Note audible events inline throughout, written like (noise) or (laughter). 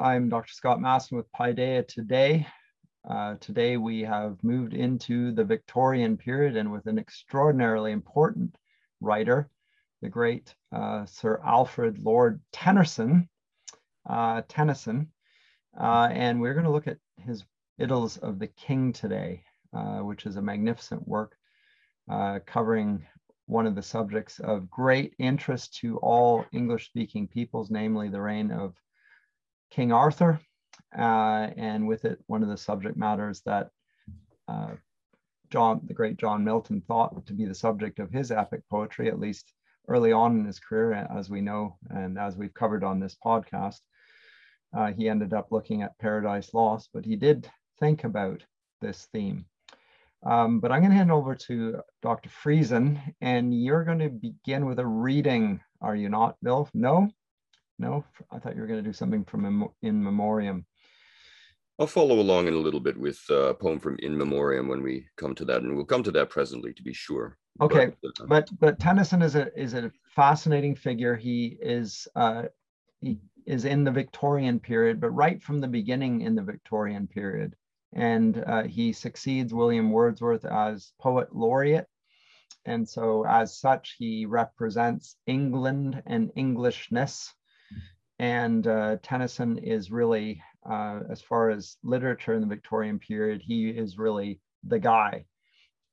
I'm Dr. Scott Masson with Paideia Today. Uh, today we have moved into the Victorian period and with an extraordinarily important writer, the great uh, Sir Alfred Lord Tennyson. Uh, Tennyson. Uh, and we're going to look at his Idylls of the King today, uh, which is a magnificent work uh, covering one of the subjects of great interest to all English speaking peoples, namely the reign of King Arthur. Uh, and with it, one of the subject matters that uh, John, the great John Milton, thought to be the subject of his epic poetry, at least early on in his career, as we know, and as we've covered on this podcast. Uh, he ended up looking at Paradise Lost, but he did think about this theme. Um, but I'm going to hand over to Dr. Friesen, and you're going to begin with a reading, are you not, Bill? No? No? I thought you were going to do something from In Memoriam. I'll follow along in a little bit with a poem from In Memoriam when we come to that, and we'll come to that presently to be sure. Okay, but uh, but, but Tennyson is a is a fascinating figure. He is uh, he is in the Victorian period, but right from the beginning in the Victorian period and uh, he succeeds William Wordsworth as poet laureate. And so, as such, he represents England and Englishness. And uh, Tennyson is really, uh, as far as literature in the Victorian period, he is really the guy.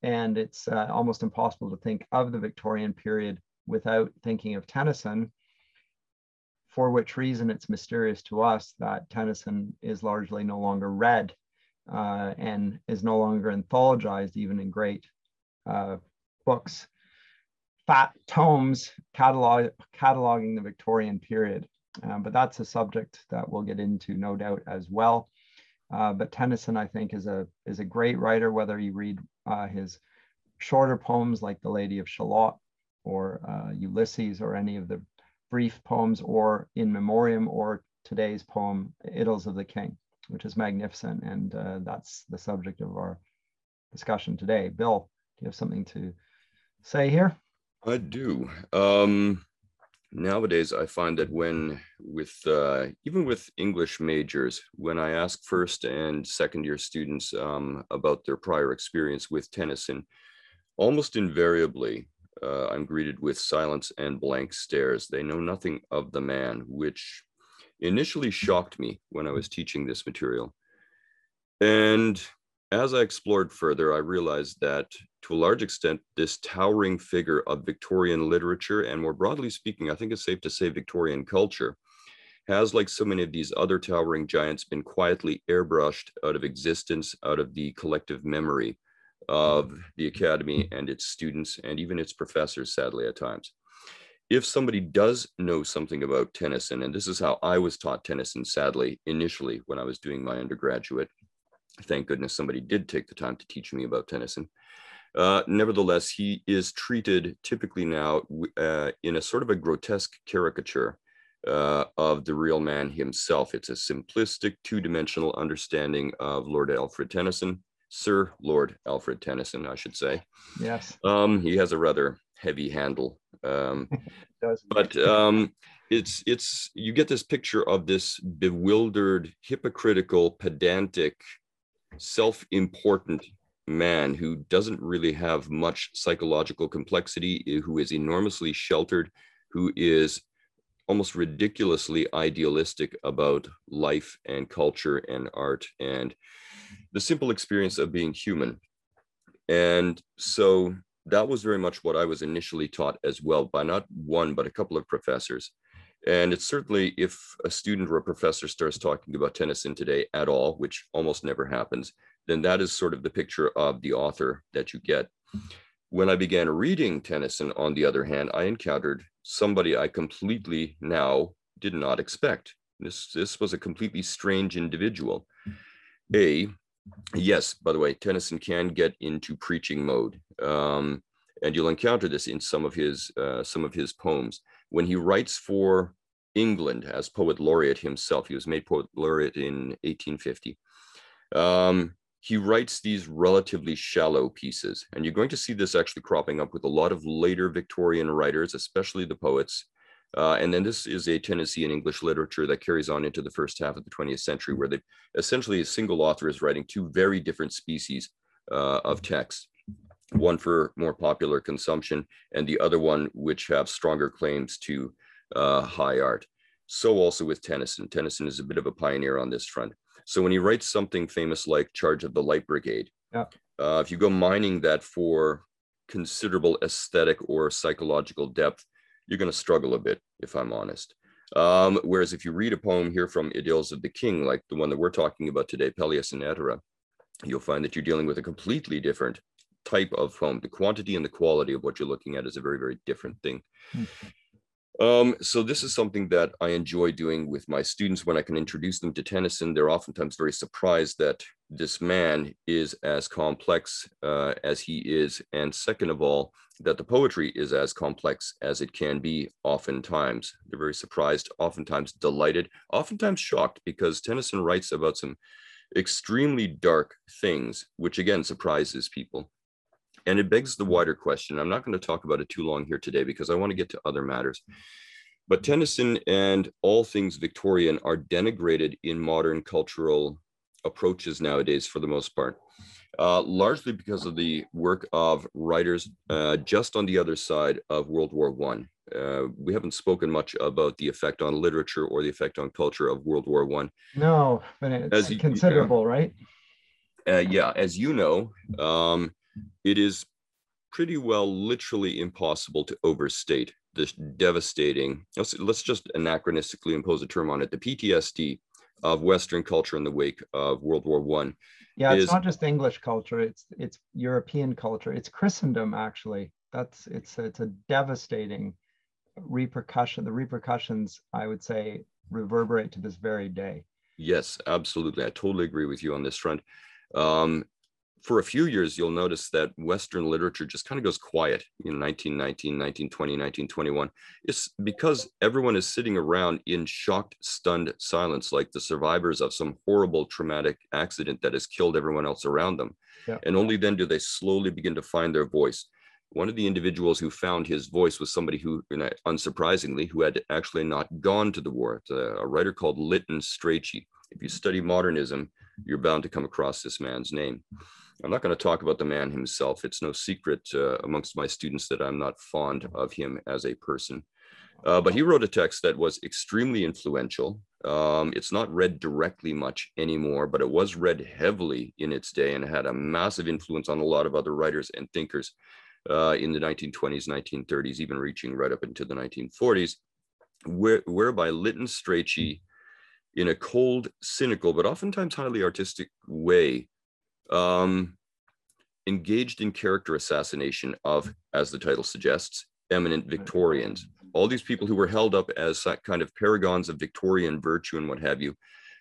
And it's uh, almost impossible to think of the Victorian period without thinking of Tennyson, for which reason it's mysterious to us that Tennyson is largely no longer read uh, and is no longer anthologized even in great uh, books, fat tomes catalog, cataloging the Victorian period. Um, but that's a subject that we'll get into no doubt as well. Uh, but Tennyson, I think, is a is a great writer. Whether you read uh, his shorter poems like The Lady of Shalott or uh, Ulysses or any of the brief poems or In Memoriam or today's poem Idylls of the King which is magnificent. And uh, that's the subject of our discussion today. Bill, do you have something to say here? I do. Um, nowadays, I find that when with uh, even with English majors, when I ask first and second year students um, about their prior experience with Tennyson, almost invariably uh, I'm greeted with silence and blank stares. They know nothing of the man, which initially shocked me when I was teaching this material. And as I explored further, I realized that to a large extent, this towering figure of Victorian literature, and more broadly speaking, I think it's safe to say Victorian culture, has, like so many of these other towering giants, been quietly airbrushed out of existence, out of the collective memory of mm-hmm. the academy mm-hmm. and its students, and even its professors, sadly, at times. If somebody does know something about Tennyson, and this is how I was taught Tennyson, sadly, initially when I was doing my undergraduate, thank goodness somebody did take the time to teach me about Tennyson. Uh, nevertheless, he is treated typically now uh, in a sort of a grotesque caricature uh, of the real man himself. It's a simplistic, two dimensional understanding of Lord Alfred Tennyson, Sir Lord Alfred Tennyson, I should say. Yes. Um, he has a rather heavy handle. Um, (laughs) but um, it's it's you get this picture of this bewildered, hypocritical, pedantic, self-important man who doesn't really have much psychological complexity, who is enormously sheltered, who is almost ridiculously idealistic about life and culture and art and the simple experience of being human. And so that was very much what I was initially taught as well by not one, but a couple of professors. And it's certainly if a student or a professor starts talking about Tennyson today at all, which almost never happens, then that is sort of the picture of the author that you get. When I began reading Tennyson, on the other hand, I encountered somebody I completely now did not expect. This, this was a completely strange individual. A, yes, by the way, Tennyson can get into preaching mode. Um, and you'll encounter this in some of his uh, some of his poems. When he writes for England as poet laureate himself, he was made poet laureate in 1850. Um, he writes these relatively shallow pieces, and you're going to see this actually cropping up with a lot of later Victorian writers, especially the poets. Uh, and then this is a tendency in English literature that carries on into the first half of the 20th century, where they essentially a single author is writing two very different species uh, of text, one for more popular consumption and the other one which have stronger claims to uh, high art. So also with Tennyson. Tennyson is a bit of a pioneer on this front. So when he writes something famous like Charge of the Light Brigade, yeah. uh, if you go mining that for considerable aesthetic or psychological depth, you're going to struggle a bit, if I'm honest. Um, whereas if you read a poem here from Idylls of the King, like the one that we're talking about today, Pelleas and Ettarre, you'll find that you're dealing with a completely different type of poem. The quantity and the quality of what you're looking at is a very, very different thing. Mm-hmm. Um, so this is something that I enjoy doing with my students when I can introduce them to Tennyson. They're oftentimes very surprised that this man is as complex uh, as he is. And second of all, that the poetry is as complex as it can be oftentimes. They're very surprised, oftentimes delighted, oftentimes shocked because Tennyson writes about some extremely dark things, which again surprises people. And it begs the wider question. I'm not going to talk about it too long here today because I want to get to other matters. But Tennyson and all things Victorian are denigrated in modern cultural approaches nowadays for the most part, uh, largely because of the work of writers uh, just on the other side of World War One. Uh, we haven't spoken much about the effect on literature or the effect on culture of World War One. No, but it's as considerable, you, right? Uh, yeah, as you know, um, it is pretty well literally impossible to overstate this devastating, let's, let's just anachronistically impose a term on it, the PTSD of Western culture in the wake of World War One. Yeah, it's is, not just English culture; it's it's European culture. It's Christendom, actually. That's it's it's a devastating repercussion. The repercussions, I would say, reverberate to this very day. Yes, absolutely. I totally agree with you on this front. Um, for a few years, you'll notice that Western literature just kind of goes quiet in 1919, 1920, 1921. It's because everyone is sitting around in shocked, stunned silence, like the survivors of some horrible traumatic accident that has killed everyone else around them. Yeah. And only then do they slowly begin to find their voice. One of the individuals who found his voice was somebody who, unsurprisingly, who had actually not gone to the war. It's a, a writer called Lytton Strachey. If you study modernism, you're bound to come across this man's name. I'm not going to talk about the man himself. It's no secret uh, amongst my students that I'm not fond of him as a person. Uh, but he wrote a text that was extremely influential. Um, it's not read directly much anymore, but it was read heavily in its day and had a massive influence on a lot of other writers and thinkers uh, in the 1920s, 1930s, even reaching right up into the 1940s, where, whereby Lytton Strachey, in a cold, cynical, but oftentimes highly artistic way, um, engaged in character assassination of, as the title suggests, eminent Victorians. All these people who were held up as kind of paragons of Victorian virtue and what have you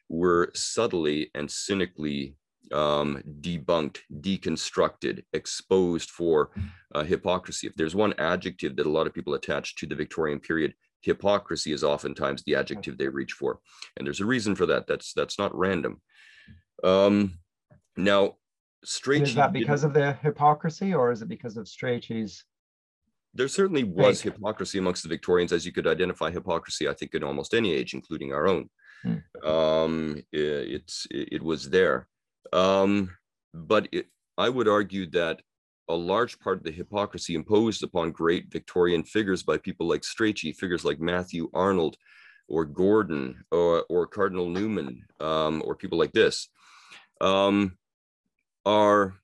were subtly and cynically um, debunked, deconstructed, exposed for uh, hypocrisy. If there's one adjective that a lot of people attach to the Victorian period, hypocrisy is oftentimes the adjective they reach for, and there's a reason for that. That's that's not random. Um, now, Strachey. Is that because of the hypocrisy or is it because of Strachey's? There certainly was hypocrisy amongst the Victorians, as you could identify hypocrisy, I think, in almost any age, including our own. Hmm. Um, it, it's, it, it, was there. Um, but it, I would argue that a large part of the hypocrisy imposed upon great Victorian figures by people like Strachey, figures like Matthew Arnold or Gordon or, or Cardinal Newman um, or people like this, um, are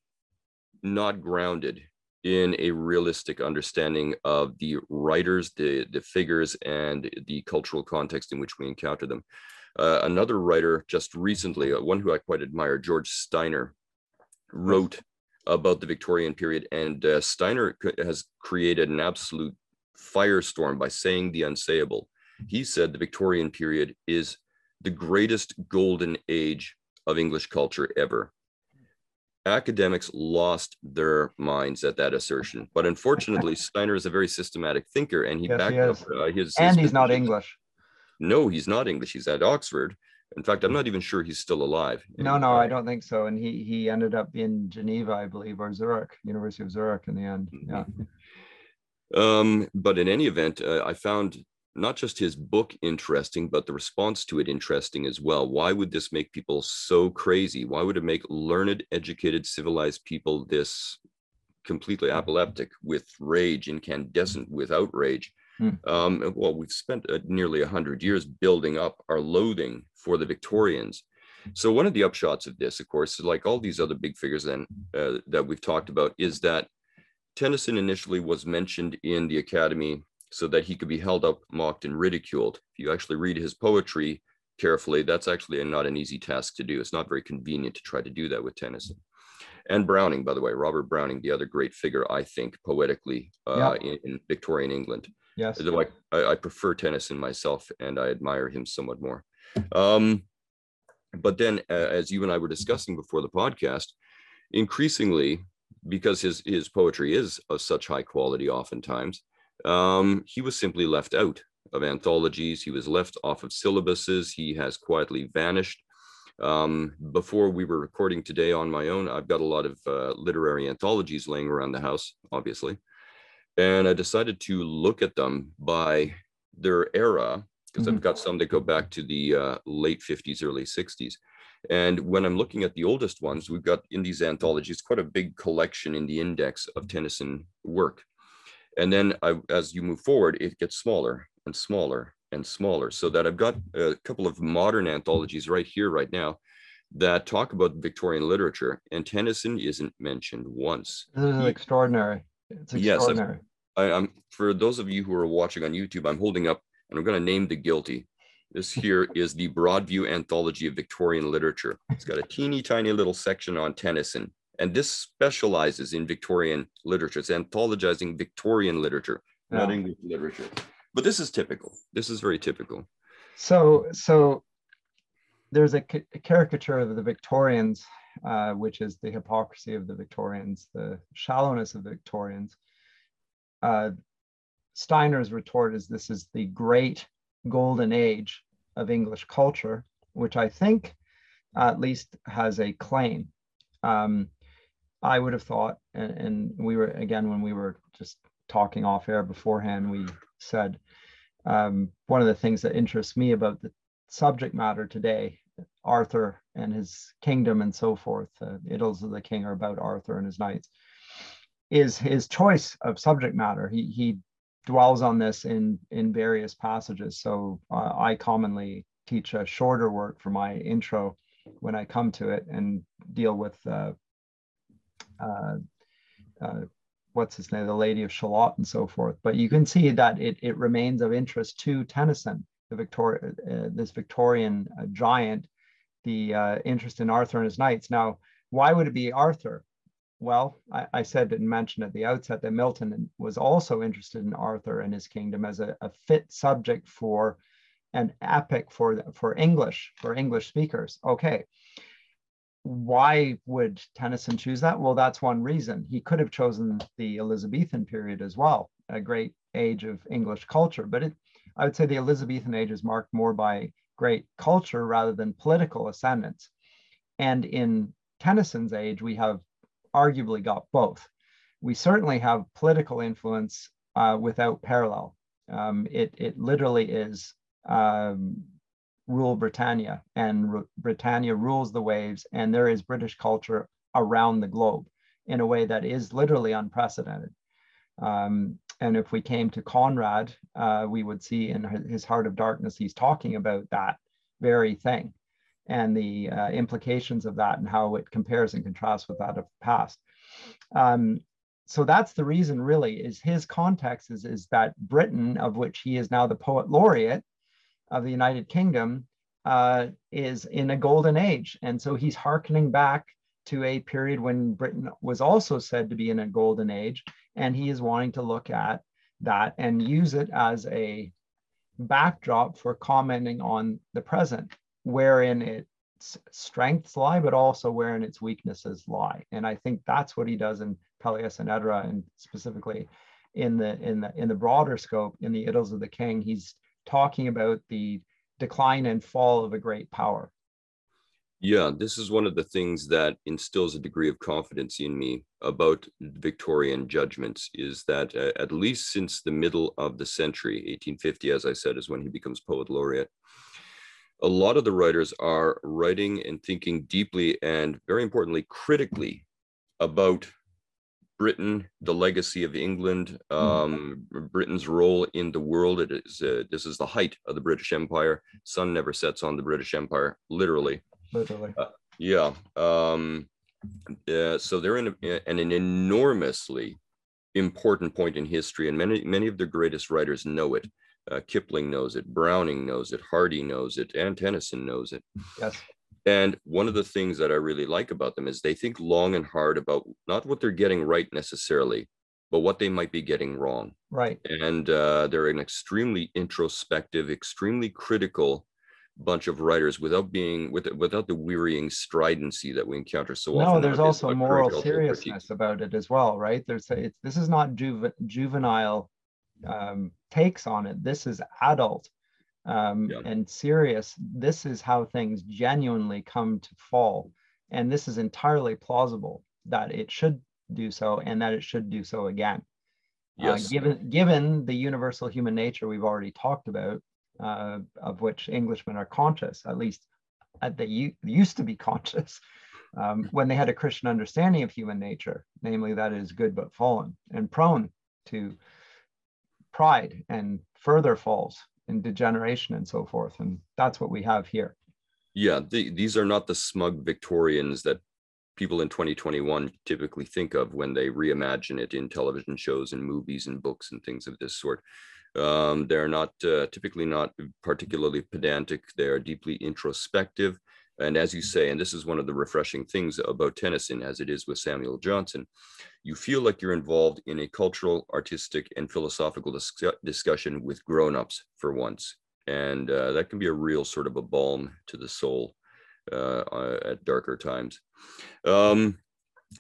not grounded in a realistic understanding of the writers, the, the figures, and the cultural context in which we encounter them. Uh, another writer just recently, uh, one who I quite admire, George Steiner, wrote about the Victorian period, and uh, Steiner has created an absolute firestorm by saying the unsayable. He said the Victorian period is the greatest golden age of English culture ever academics lost their minds at that assertion. But unfortunately, Steiner is a very systematic thinker, and he yes, backed he up uh, his. And his he's not English. No, he's not English. He's at Oxford. In fact, I'm not even sure he's still alive. No, no, I don't think so. And he he ended up in Geneva, I believe, or Zurich, University of Zurich, in the end. Yeah. (laughs) Um, but in any event, uh, I found not just his book interesting, but the response to it interesting as well. Why would this make people so crazy? Why would it make learned, educated, civilized people this completely apoplectic with rage, incandescent with outrage? Hmm. Um, well, we've spent uh, nearly 100 years building up our loathing for the Victorians. So one of the upshots of this, of course, like all these other big figures then uh, that we've talked about, is that Tennyson initially was mentioned in the Academy so that he could be held up, mocked, and ridiculed. If you actually read his poetry carefully, that's actually not an easy task to do. It's not very convenient to try to do that with Tennyson. And Browning, by the way, Robert Browning, the other great figure, I think, poetically uh, in, in, Victorian England. Yes. Like I, I, prefer Tennyson myself, and I admire him somewhat more. Um, but then, uh, as you and I were discussing before the podcast, increasingly, because his his poetry is of such high quality, oftentimes, um, he was simply left out of anthologies. He was left off of syllabuses. He has quietly vanished. Um, before we were recording today on my own, I've got a lot of uh, literary anthologies laying around the house, obviously. And I decided to look at them by their era, because mm-hmm. I've got some that go back to the uh, late 50s, early 60s. And when I'm looking at the oldest ones, we've got in these anthologies quite a big collection in the index of Tennyson work. And then I, as you move forward, it gets smaller and smaller and smaller so that I've got a couple of modern anthologies right here, right now, that talk about Victorian literature. And Tennyson isn't mentioned once. This is he, extraordinary. It's extraordinary. Yes, I, am for those of you who are watching on YouTube, I'm holding up and I'm going to name the guilty. This (laughs) here is the Broadview Anthology of Victorian Literature. It's got a teeny tiny little section on Tennyson. And this specializes in Victorian literature. It's anthologizing Victorian literature, yeah. not English literature. But this is typical. This is very typical. So, so there's a, a caricature of the Victorians, uh, which is the hypocrisy of the Victorians, the shallowness of the Victorians. Uh, Steiner's retort is this is the great golden age of English culture, which I think at least has a claim. Um, I would have thought, and, and, we were again when we were just talking off air beforehand, we said um, one of the things that interests me about the subject matter today, Arthur and his kingdom and so forth, uh, Idylls of the King are about Arthur and his knights, is his choice of subject matter. He he dwells on this in in various passages. So uh, I commonly teach a shorter work for my intro when I come to it and deal with uh, what's his name, the Lady of Shalott and so forth. But you can see that it, it remains of interest to Tennyson, the Victoria, uh, this Victorian uh, giant, the uh, interest in Arthur and his knights. Now, why would it be Arthur? Well, I, I said and mentioned at the outset that Milton was also interested in Arthur and his kingdom as a, a fit subject for an epic for for English for English speakers. Okay, why would Tennyson choose that? Well, that's one reason. He could have chosen the Elizabethan period as well, a great age of English culture. But it, I would say the Elizabethan age is marked more by great culture rather than political ascendance. And in Tennyson's age, we have arguably got both. We certainly have political influence uh, without parallel. Um, it, it literally is um, rule Britannia, and R- Britannia rules the waves, and there is British culture around the globe in a way that is literally unprecedented. Um, and if we came to Conrad, uh, we would see in his Heart of Darkness, he's talking about that very thing and the uh, implications of that and how it compares and contrasts with that of the past. Um, so that's the reason really is his context is, is that Britain, of which he is now the poet laureate, of the United Kingdom uh, is in a golden age. And so he's hearkening back to a period when Britain was also said to be in a golden age. And he is wanting to look at that and use it as a backdrop for commenting on the present, wherein its strengths lie, but also wherein its weaknesses lie. And I think that's what he does in Pelleas and Ettarre, and specifically in the in the in the broader scope in the Idylls of the King. He's talking about the decline and fall of a great power. Yeah, this is one of the things that instills a degree of confidence in me about Victorian judgments is that uh, at least since the middle of the century, 1850, as I said, is when he becomes poet laureate. A lot of the writers are writing and thinking deeply and very importantly, critically about Britain, the legacy of England, hmm. um, Britain's role in the world. It is uh, this is the height of the British Empire. Sun never sets on the British Empire, literally literally. Uh, yeah. Um, uh, so they're in, a, in an enormously important point in history, and many many of the greatest writers know it. Uh, Kipling knows it, Browning knows it, Hardy knows it, and Tennyson knows it. Yes. And one of the things that I really like about them is they think long and hard about not what they're getting right necessarily, but what they might be getting wrong. Right. And uh, they're an extremely introspective, extremely critical bunch of writers without being with without the wearying stridency that we encounter so no, often. No, there's also moral seriousness about it as well, right? There's a, it's, this is not juve, juvenile um, takes on it. This is adult um, yeah. and serious. This is how things genuinely come to fall, and this is entirely plausible that it should do so and that it should do so again. Uh, yes. Uh, given given the universal human nature we've already talked about, uh, of which Englishmen are conscious, at least uh, they used to be (laughs) conscious um, when they had a Christian understanding of human nature, namely that it is good but fallen and prone to pride and further falls and degeneration and so forth. And that's what we have here. Yeah, the, these are not the smug Victorians that people in 2021 typically think of when they reimagine it in television shows and movies and books and things of this sort. Um, they're not uh, typically not particularly pedantic. They are deeply introspective. And as you say, and this is one of the refreshing things about Tennyson, as it is with Samuel Johnson, you feel like you're involved in a cultural, artistic, and philosophical dis discussion with grown-ups for once. And uh, that can be a real sort of a balm to the soul uh, uh at darker times. Um,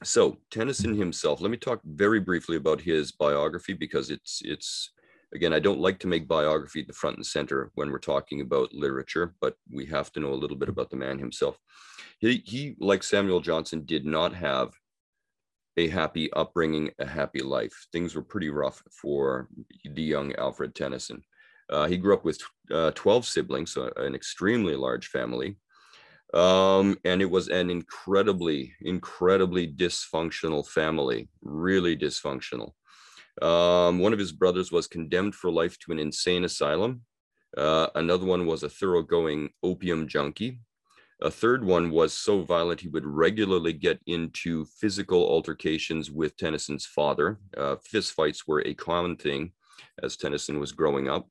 so Tennyson himself, let me talk very briefly about his biography because it's it's again, I don't like to make biography the front and center when we're talking about literature, but we have to know a little bit about the man himself. He, he like Samuel Johnson, did not have a happy upbringing, a happy life. Things were pretty rough for the young Alfred Tennyson. Uh, he grew up with uh, 12 siblings, so an extremely large family. Um, and it was an incredibly, incredibly dysfunctional family, really dysfunctional. Um, one of his brothers was condemned for life to an insane asylum. Uh, another one was a thoroughgoing opium junkie. A third one was so violent he would regularly get into physical altercations with Tennyson's father. Uh, fist fights were a common thing as Tennyson was growing up.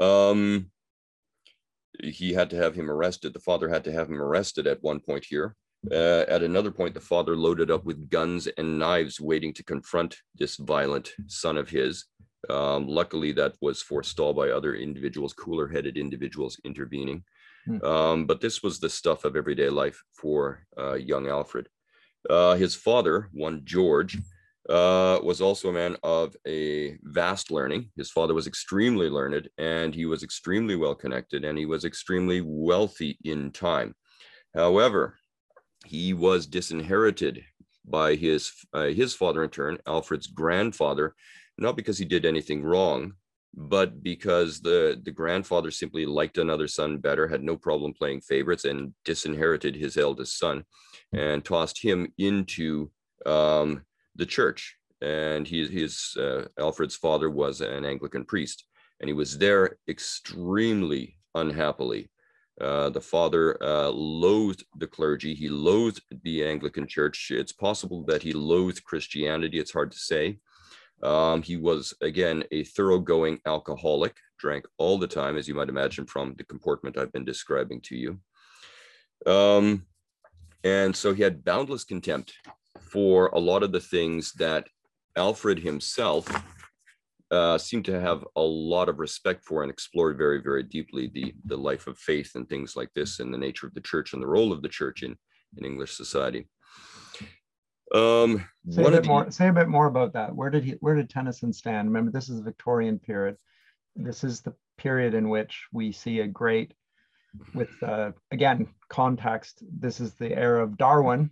Um, he had to have him arrested. The father had to have him arrested at one point here. Uh, at another point, the father loaded up with guns and knives, waiting to confront this violent son of his. Um, luckily, that was forestalled by other individuals, cooler headed individuals intervening. Mm. Um, but this was the stuff of everyday life for uh, young Alfred. Uh, his father, one George, uh, was also a man of a vast learning. His father was extremely learned and he was extremely well connected and he was extremely wealthy in time. However, he was disinherited by his uh, his father in turn, Alfred's grandfather, not because he did anything wrong, but because the the grandfather simply liked another son better, had no problem playing favorites, and disinherited his eldest son, and tossed him into um, the church. And he, his uh, Alfred's father was an Anglican priest, and he was there extremely unhappily uh, the father uh, loathed the clergy. He loathed the Anglican Church. It's possible that he loathed Christianity. It's hard to say. Um, he was, again, a thoroughgoing alcoholic, drank all the time, as you might imagine from the comportment I've been describing to you. Um, and so he had boundless contempt for a lot of the things that Alfred himself uh, seem to have a lot of respect for and explored very, very deeply the, the life of faith and things like this and the nature of the church and the role of the church in, in English society. Um, say, a bit the, more, say a bit more about that. Where did he, where did Tennyson stand? Remember, this is the Victorian period. This is the period in which we see a great with uh, again context. This is the era of Darwin.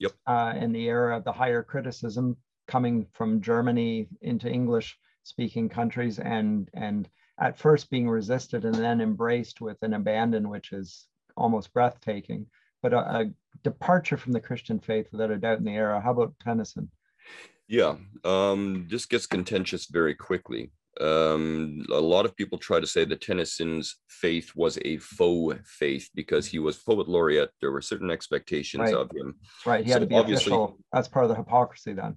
Yep. Uh, and the era of the higher criticism coming from Germany into English speaking countries and and at first being resisted and then embraced with an abandon which is almost breathtaking but a, a departure from the christian faith without a doubt in the era how about tennyson yeah um, this gets contentious very quickly um, a lot of people try to say that Tennyson's faith was a faux faith because he was poet laureate. There were certain expectations right. of him. Right. He so had to be official. That's part of the hypocrisy then.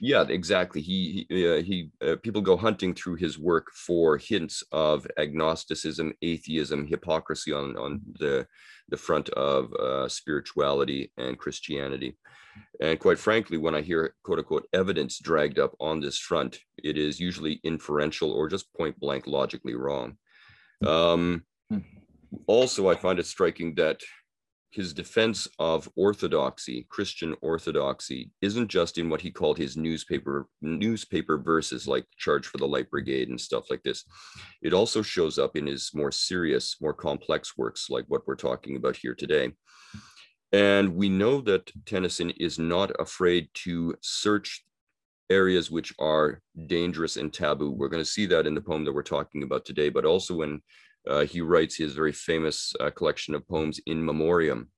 Yeah, exactly. He he, uh, he uh, people go hunting through his work for hints of agnosticism, atheism, hypocrisy on on the the front of uh, spirituality and Christianity. And quite frankly, when I hear quote unquote evidence dragged up on this front, it is usually inferential or just point blank logically wrong. Um, hmm. also, I find it striking that his defense of orthodoxy, Christian orthodoxy, isn't just in what he called his newspaper newspaper verses, like Charge for the Light Brigade and stuff like this. It also shows up in his more serious, more complex works, like what we're talking about here today. And we know that Tennyson is not afraid to search areas which are dangerous and taboo. We're going to see that in the poem that we're talking about today, but also when uh, he writes his very famous uh, collection of poems in memoriam.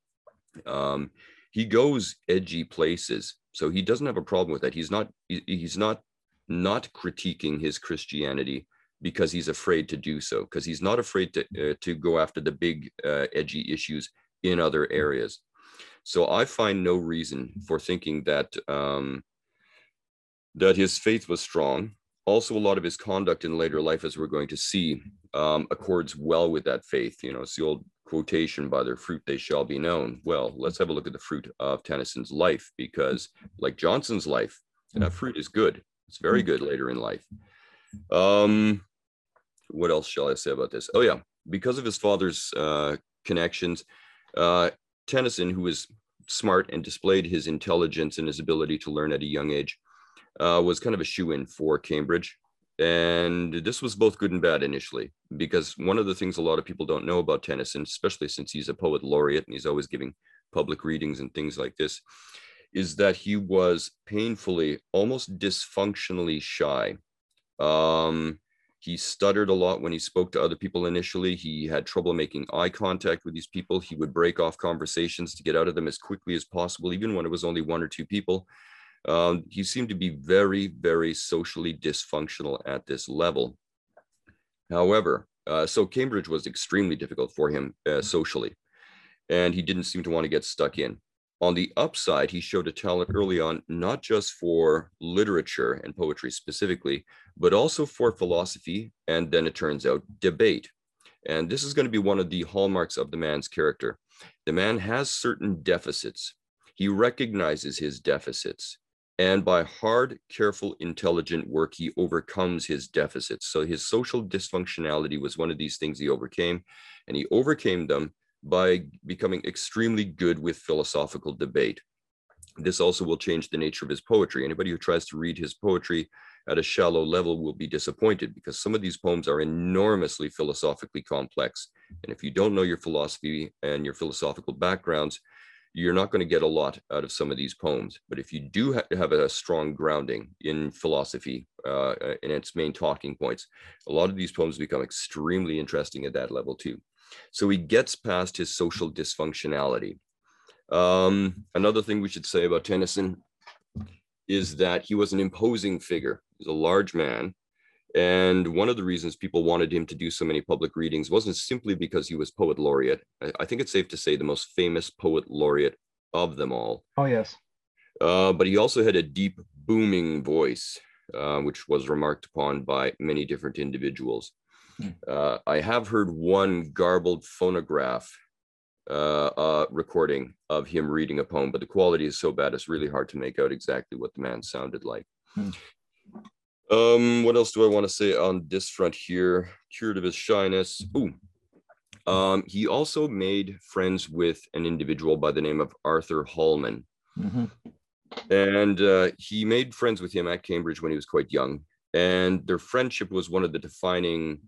Um, he goes edgy places, so he doesn't have a problem with that. He's not he's not not critiquing his Christianity because he's afraid to do so, because he's not afraid to uh, to go after the big uh, edgy issues in other areas. So I find no reason for thinking that um, that his faith was strong. Also, a lot of his conduct in later life, as we're going to see, um, accords well with that faith. You know, it's the old quotation, by their fruit they shall be known. Well, let's have a look at the fruit of Tennyson's life, because like Johnson's life, that fruit is good. It's very good later in life. Um, what else shall I say about this? Oh yeah, because of his father's uh, connections, uh, Tennyson, who was smart and displayed his intelligence and his ability to learn at a young age, uh, was kind of a shoe in for Cambridge. And this was both good and bad initially, because one of the things a lot of people don't know about Tennyson, especially since he's a poet laureate and he's always giving public readings and things like this, is that he was painfully, almost dysfunctionally shy. Um, he stuttered a lot when he spoke to other people initially. He had trouble making eye contact with these people. He would break off conversations to get out of them as quickly as possible, even when it was only one or two people. Um, he seemed to be very, very socially dysfunctional at this level. However, uh, so Cambridge was extremely difficult for him uh, socially, and he didn't seem to want to get stuck in. On the upside, he showed a talent early on, not just for literature and poetry specifically, but also for philosophy, and then it turns out debate. And this is going to be one of the hallmarks of the man's character. The man has certain deficits. He recognizes his deficits. And by hard, careful, intelligent work, he overcomes his deficits. So his social dysfunctionality was one of these things he overcame, and he overcame them by becoming extremely good with philosophical debate. This also will change the nature of his poetry. Anybody who tries to read his poetry at a shallow level will be disappointed because some of these poems are enormously philosophically complex. And if you don't know your philosophy and your philosophical backgrounds, you're not going to get a lot out of some of these poems. But if you do ha- have a strong grounding in philosophy uh, and its main talking points, a lot of these poems become extremely interesting at that level too. So he gets past his social dysfunctionality. Um, another thing we should say about Tennyson is that he was an imposing figure. He's a large man. And one of the reasons people wanted him to do so many public readings wasn't simply because he was poet laureate. I, I think it's safe to say the most famous poet laureate of them all. Oh, yes. Uh, but he also had a deep, booming voice, uh, which was remarked upon by many different individuals. Uh, I have heard one garbled phonograph uh, uh, recording of him reading a poem, but the quality is so bad it's really hard to make out exactly what the man sounded like. Hmm. Um, what else do I want to say on this front here? Cured of his shyness. Ooh. Um, he also made friends with an individual by the name of Arthur Hallam. Mm-hmm. And uh, he made friends with him at Cambridge when he was quite young. And their friendship was one of the defining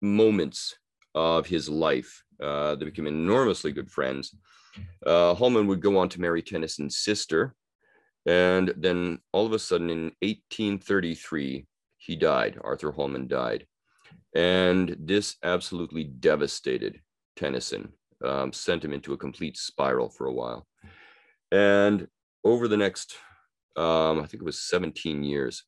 moments of his life. Uh, they became enormously good friends. Uh, Hallam would go on to marry Tennyson's sister. And then all of a sudden in 1833, he died. Arthur Hallam died. And this absolutely devastated Tennyson, um, sent him into a complete spiral for a while. And over the next, um, I think it was 17 years,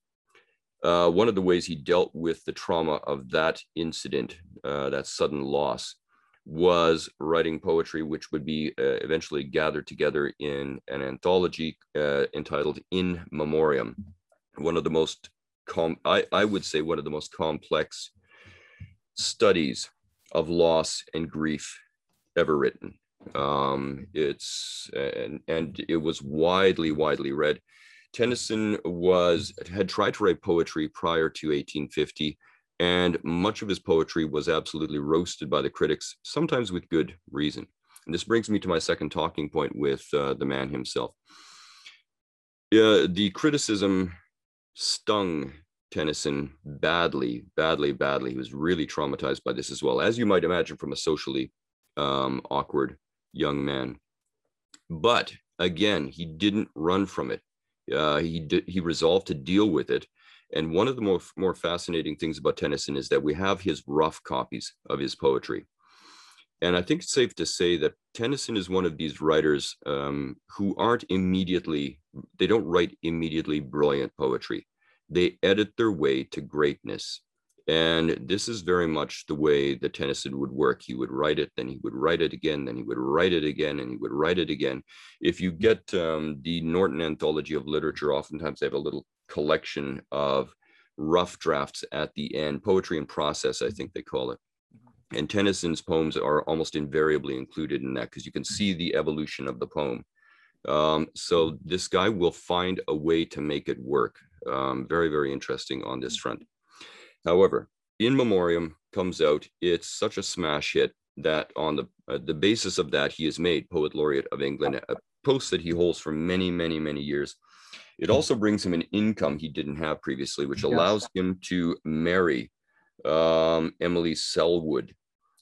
uh, one of the ways he dealt with the trauma of that incident, uh, that sudden loss, was writing poetry, which would be uh, eventually gathered together in an anthology uh, entitled In Memoriam. One of the most, com- I, I would say, one of the most complex studies of loss and grief ever written. Um, it's and and it was widely widely read. Tennyson was had tried to write poetry prior to 1850, and much of his poetry was absolutely roasted by the critics, sometimes with good reason. And this brings me to my second talking point with uh, the man himself. Uh, the criticism stung Tennyson badly, badly, badly. He was really traumatized by this as well, as you might imagine from a socially um, awkward young man. But again, he didn't run from it. Uh, he he resolved to deal with it. And one of the more, more fascinating things about Tennyson is that we have his rough copies of his poetry. And I think it's safe to say that Tennyson is one of these writers um, who aren't immediately, they don't write immediately brilliant poetry. They edit their way to greatness. And this is very much the way that Tennyson would work. He would write it, then he would write it again, then he would write it again, and he would write it again. If you get um, the Norton Anthology of Literature, oftentimes they have a little collection of rough drafts at the end, poetry in process, I think they call it. And Tennyson's poems are almost invariably included in that because you can see the evolution of the poem. Um, so this guy will find a way to make it work. Um, very, very interesting on this front. However, In Memoriam comes out. It's such a smash hit that on the uh, the basis of that, he is made Poet Laureate of England, a post that he holds for many, many, many years. It also brings him an income he didn't have previously, which allows him to marry um, Emily Sellwood.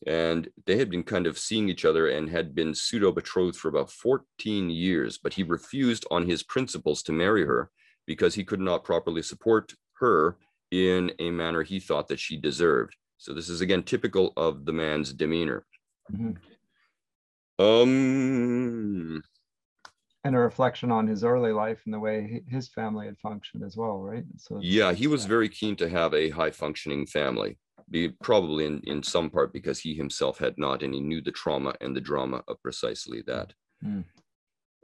And they had been kind of seeing each other and had been pseudo betrothed for about 14 years, but he refused on his principles to marry her because he could not properly support her in a manner he thought that she deserved. So this is again typical of the man's demeanor. Mm-hmm. Um, and a reflection on his early life and the way his family had functioned as well, right? So yeah, he was very keen to have a high functioning family, be probably in, in some part because he himself had not, and he knew the trauma and the drama of precisely that. Mm.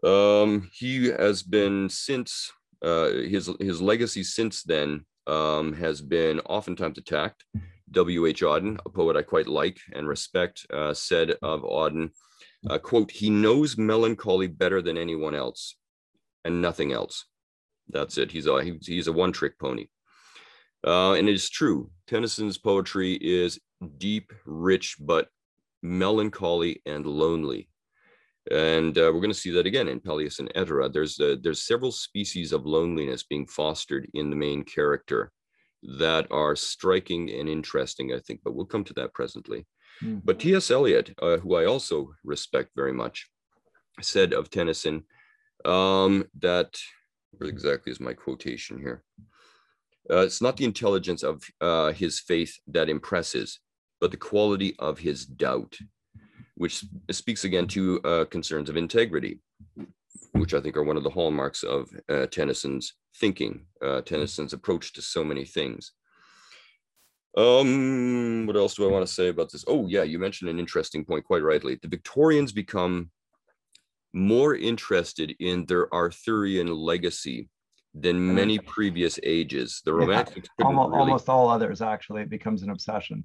Um, he has been since uh, his his legacy since then um, has been oftentimes attacked. W.H. Auden, a poet I quite like and respect, uh, said of Auden, uh, quote, he knows melancholy better than anyone else and nothing else. That's it. He's a, he's a one trick pony. Uh, and it is true. Tennyson's poetry is deep, rich, but melancholy and lonely and uh, we're going to see that again in Pelleas and Ettarre. There's uh, there's several species of loneliness being fostered in the main character that are striking and interesting, I think. But we'll come to that presently. Mm-hmm. But T.S. Eliot, uh, who I also respect very much, said of Tennyson um, that where exactly is my quotation here? Uh, it's not the intelligence of uh, his faith that impresses, but the quality of his doubt which speaks again to uh, concerns of integrity, which I think are one of the hallmarks of uh, Tennyson's thinking, uh, Tennyson's approach to so many things. Um, what else do I want to say about this? Oh, yeah, you mentioned an interesting point quite rightly. The Victorians become more interested in their Arthurian legacy than many previous ages. The Romantics yeah, almost, really... almost all others actually it becomes an obsession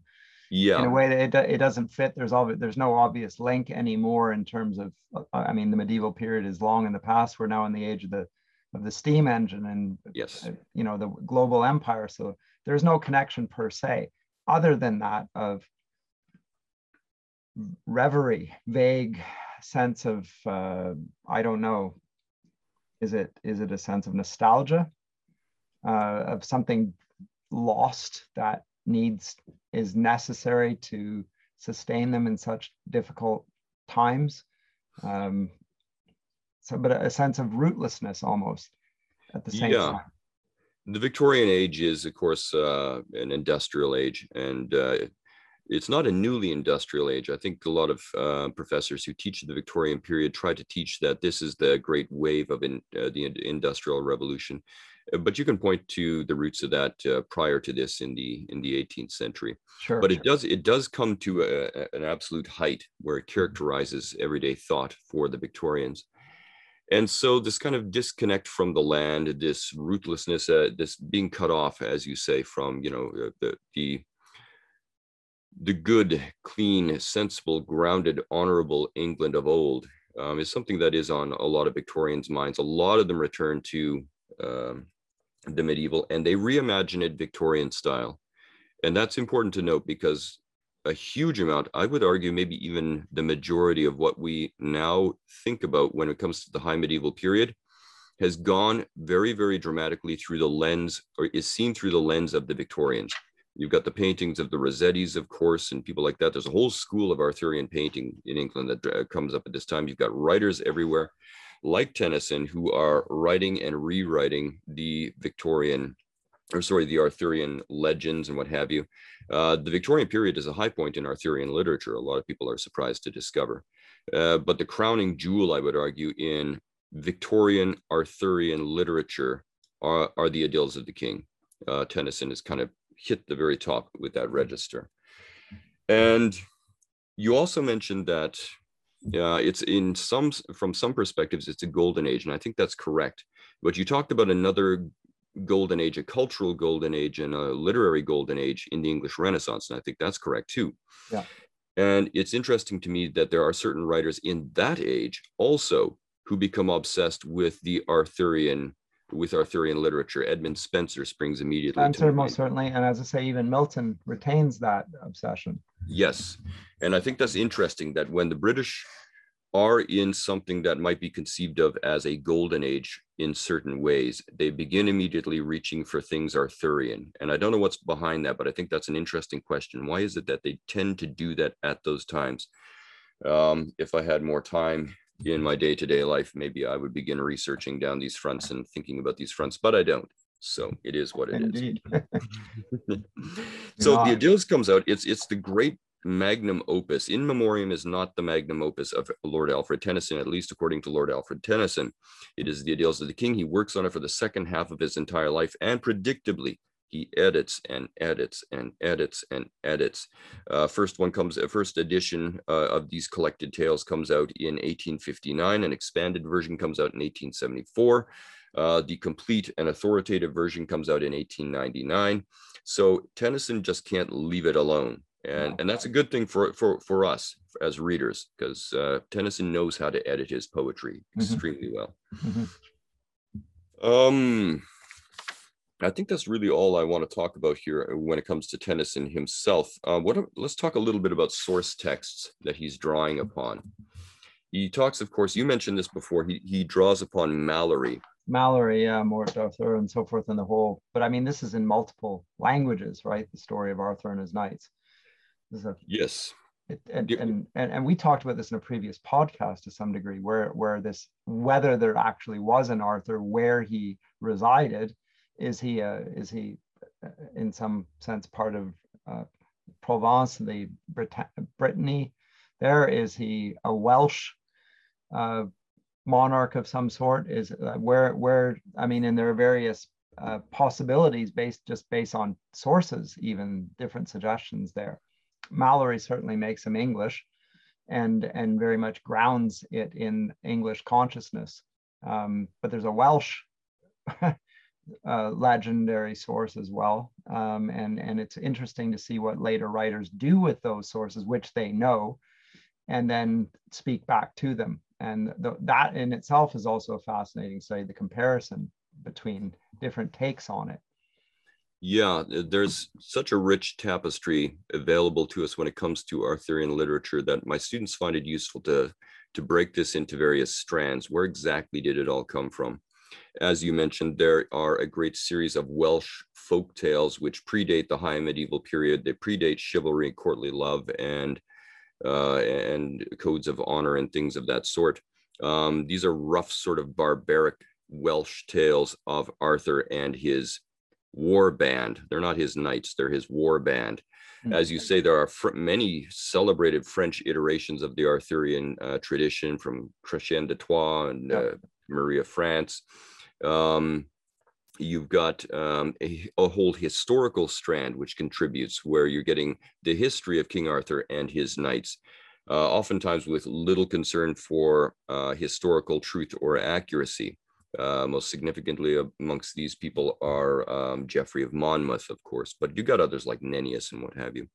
yeah in a way that it, it doesn't fit there's all there's no obvious link anymore in terms of uh, i mean the medieval period is long in the past we're now in the age of the of the steam engine and yes uh, you know the global empire so there's no connection per se other than that of reverie vague sense of uh, i don't know is it is it a sense of nostalgia uh, of something lost that needs is necessary to sustain them in such difficult times. Um, so, but a sense of rootlessness almost at the same yeah. time. The Victorian age is, of course, uh, an industrial age, and uh, it's not a newly industrial age. I think a lot of uh, professors who teach the Victorian period try to teach that this is the great wave of in, uh, the industrial revolution. Uh, but you can point to the roots of that uh, prior to this in the in the 18th century. Sure. But it does it does come to a, an absolute height where it mm-hmm. characterizes everyday thought for the Victorians. And so this kind of disconnect from the land, this rootlessness, uh, this being cut off, as you say, from you know the the the good, clean, sensible, grounded, honorable England of old um, is something that is on a lot of Victorians' minds. A lot of them return to um, the medieval and they reimagine it Victorian style. And that's important to note because a huge amount, I would argue, maybe even the majority of what we now think about when it comes to the high medieval period has gone very, very dramatically through the lens or is seen through the lens of the Victorians. You've got the paintings of the Rossettis, of course, and people like that. There's a whole school of Arthurian painting in England that uh, comes up at this time. You've got writers everywhere like Tennyson who are writing and rewriting the Victorian or sorry, the Arthurian legends and what have you. Uh, the Victorian period is a high point in Arthurian literature. A lot of people are surprised to discover. Uh, but the crowning jewel, I would argue, in Victorian Arthurian literature are, are the Idylls of the King. Uh, Tennyson has kind of hit the very top with that register. And you also mentioned that yeah, it's in some from some perspectives, it's a golden age, and I think that's correct. But you talked about another golden age, a cultural golden age, and a literary golden age in the English Renaissance, and I think that's correct too. Yeah. And it's interesting to me that there are certain writers in that age also who become obsessed with the Arthurian with Arthurian literature. Edmund Spenser springs immediately. Spenser, most certainly, and as I say, even Milton retains that obsession. Yes, and I think that's interesting that when the British are in something that might be conceived of as a golden age in certain ways, they begin immediately reaching for things Arthurian. And I don't know what's behind that, but I think that's an interesting question. Why is it that they tend to do that at those times? Um, if I had more time, in my day-to-day life maybe i would begin researching down these fronts and thinking about these fronts but i don't so it is what it Indeed. is. (laughs) so the Idylls comes out it's it's the great magnum opus in memoriam is not the magnum opus of lord alfred tennyson at least according to lord alfred tennyson it is the Idylls of the king he works on it for the second half of his entire life and predictably he edits and edits and edits and edits. Uh, first one comes, uh, first edition uh, of these collected tales comes out in 1859. An expanded version comes out in 1874. Uh, the complete and authoritative version comes out in 1899. So Tennyson just can't leave it alone. And, and that's a good thing for, for, for us as readers, because uh, Tennyson knows how to edit his poetry mm-hmm. extremely well. Mm-hmm. Um, I think that's really all I want to talk about here when it comes to Tennyson himself. Uh, what, let's talk a little bit about source texts that he's drawing upon. He talks, of course, you mentioned this before, he, he draws upon Malory. Malory, yeah, Morte Arthur, and so forth in the whole. But I mean, this is in multiple languages, right? The story of Arthur and his knights. A, yes. It, and, and, and, and we talked about this in a previous podcast to some degree, where, where this, whether there actually was an Arthur, where he resided, is he uh, is he uh, in some sense part of uh, Provence, the Brit- Brittany? There is he a Welsh uh, monarch of some sort? Is uh, where where I mean, and there are various uh, possibilities based just based on sources, even different suggestions there. Malory certainly makes him English, and and very much grounds it in English consciousness. Um, but there's a Welsh (laughs) uh, legendary source as well. Um, and, and it's interesting to see what later writers do with those sources, which they know, and then speak back to them. And that in itself is also a fascinating study, the comparison between different takes on it. Yeah, there's such a rich tapestry available to us when it comes to Arthurian literature that my students find it useful to, to break this into various strands. Where exactly did it all come from? As you mentioned, there are a great series of Welsh folk tales which predate the high medieval period. They predate chivalry, courtly love, and uh, and codes of honor and things of that sort. Um, these are rough, sort of barbaric Welsh tales of Arthur and his war band. They're not his knights, they're his war band. Hmm. As you say, there are fr- many celebrated French iterations of the Arthurian uh, tradition from Chrétien de Troyes and uh, Marie of France. Um, you've got um, a, a, whole historical strand which contributes where you're getting the history of King Arthur and his knights, uh, oftentimes with little concern for uh, historical truth or accuracy. Uh, most significantly amongst these people are um, Geoffrey of Monmouth, of course, but you got others like Nennius and what have you.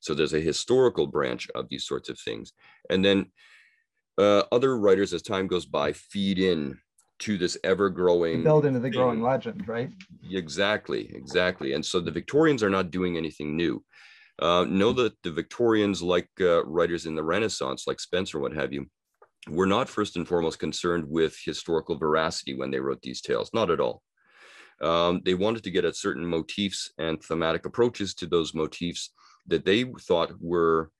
So there's a historical branch of these sorts of things. And then uh, other writers, as time goes by, feed in to this ever growing build into the thing. growing legend, right? Exactly, exactly. And so the Victorians are not doing anything new. Uh, know that the Victorians, like uh, writers in the Renaissance, like Spenser, what have you, were not first and foremost concerned with historical veracity when they wrote these tales, not at all. Um, they wanted to get at certain motifs and thematic approaches to those motifs that they thought were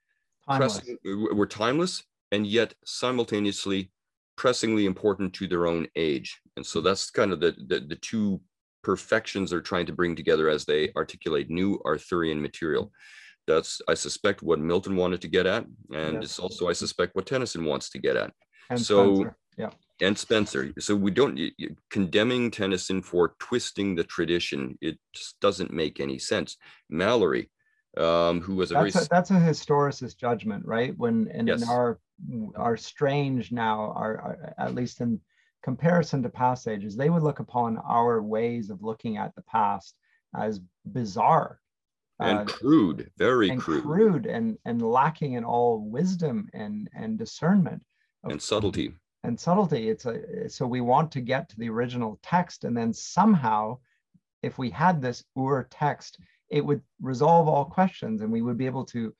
timeless. Pressing, were timeless and yet simultaneously pressingly important to their own age. And so that's kind of the, the, the two perfections they're trying to bring together as they articulate new Arthurian material. That's, I suspect, what Milton wanted to get at, and yes. it's also, I suspect, what Tennyson wants to get at. And so, Spenser. yeah, and Spenser. So we don't condemning Tennyson for twisting the tradition. It just doesn't make any sense. Malory, um, who was a that's very a, that's a historicist judgment, right? When and yes. in our our strange now, are at least in comparison to past ages, they would look upon our ways of looking at the past as bizarre and uh, crude, very and crude. crude, and and lacking in all wisdom and and discernment and subtlety. And subtlety. It's a so we want to get to the original text, and then somehow, if we had this ur text, it would resolve all questions, and we would be able to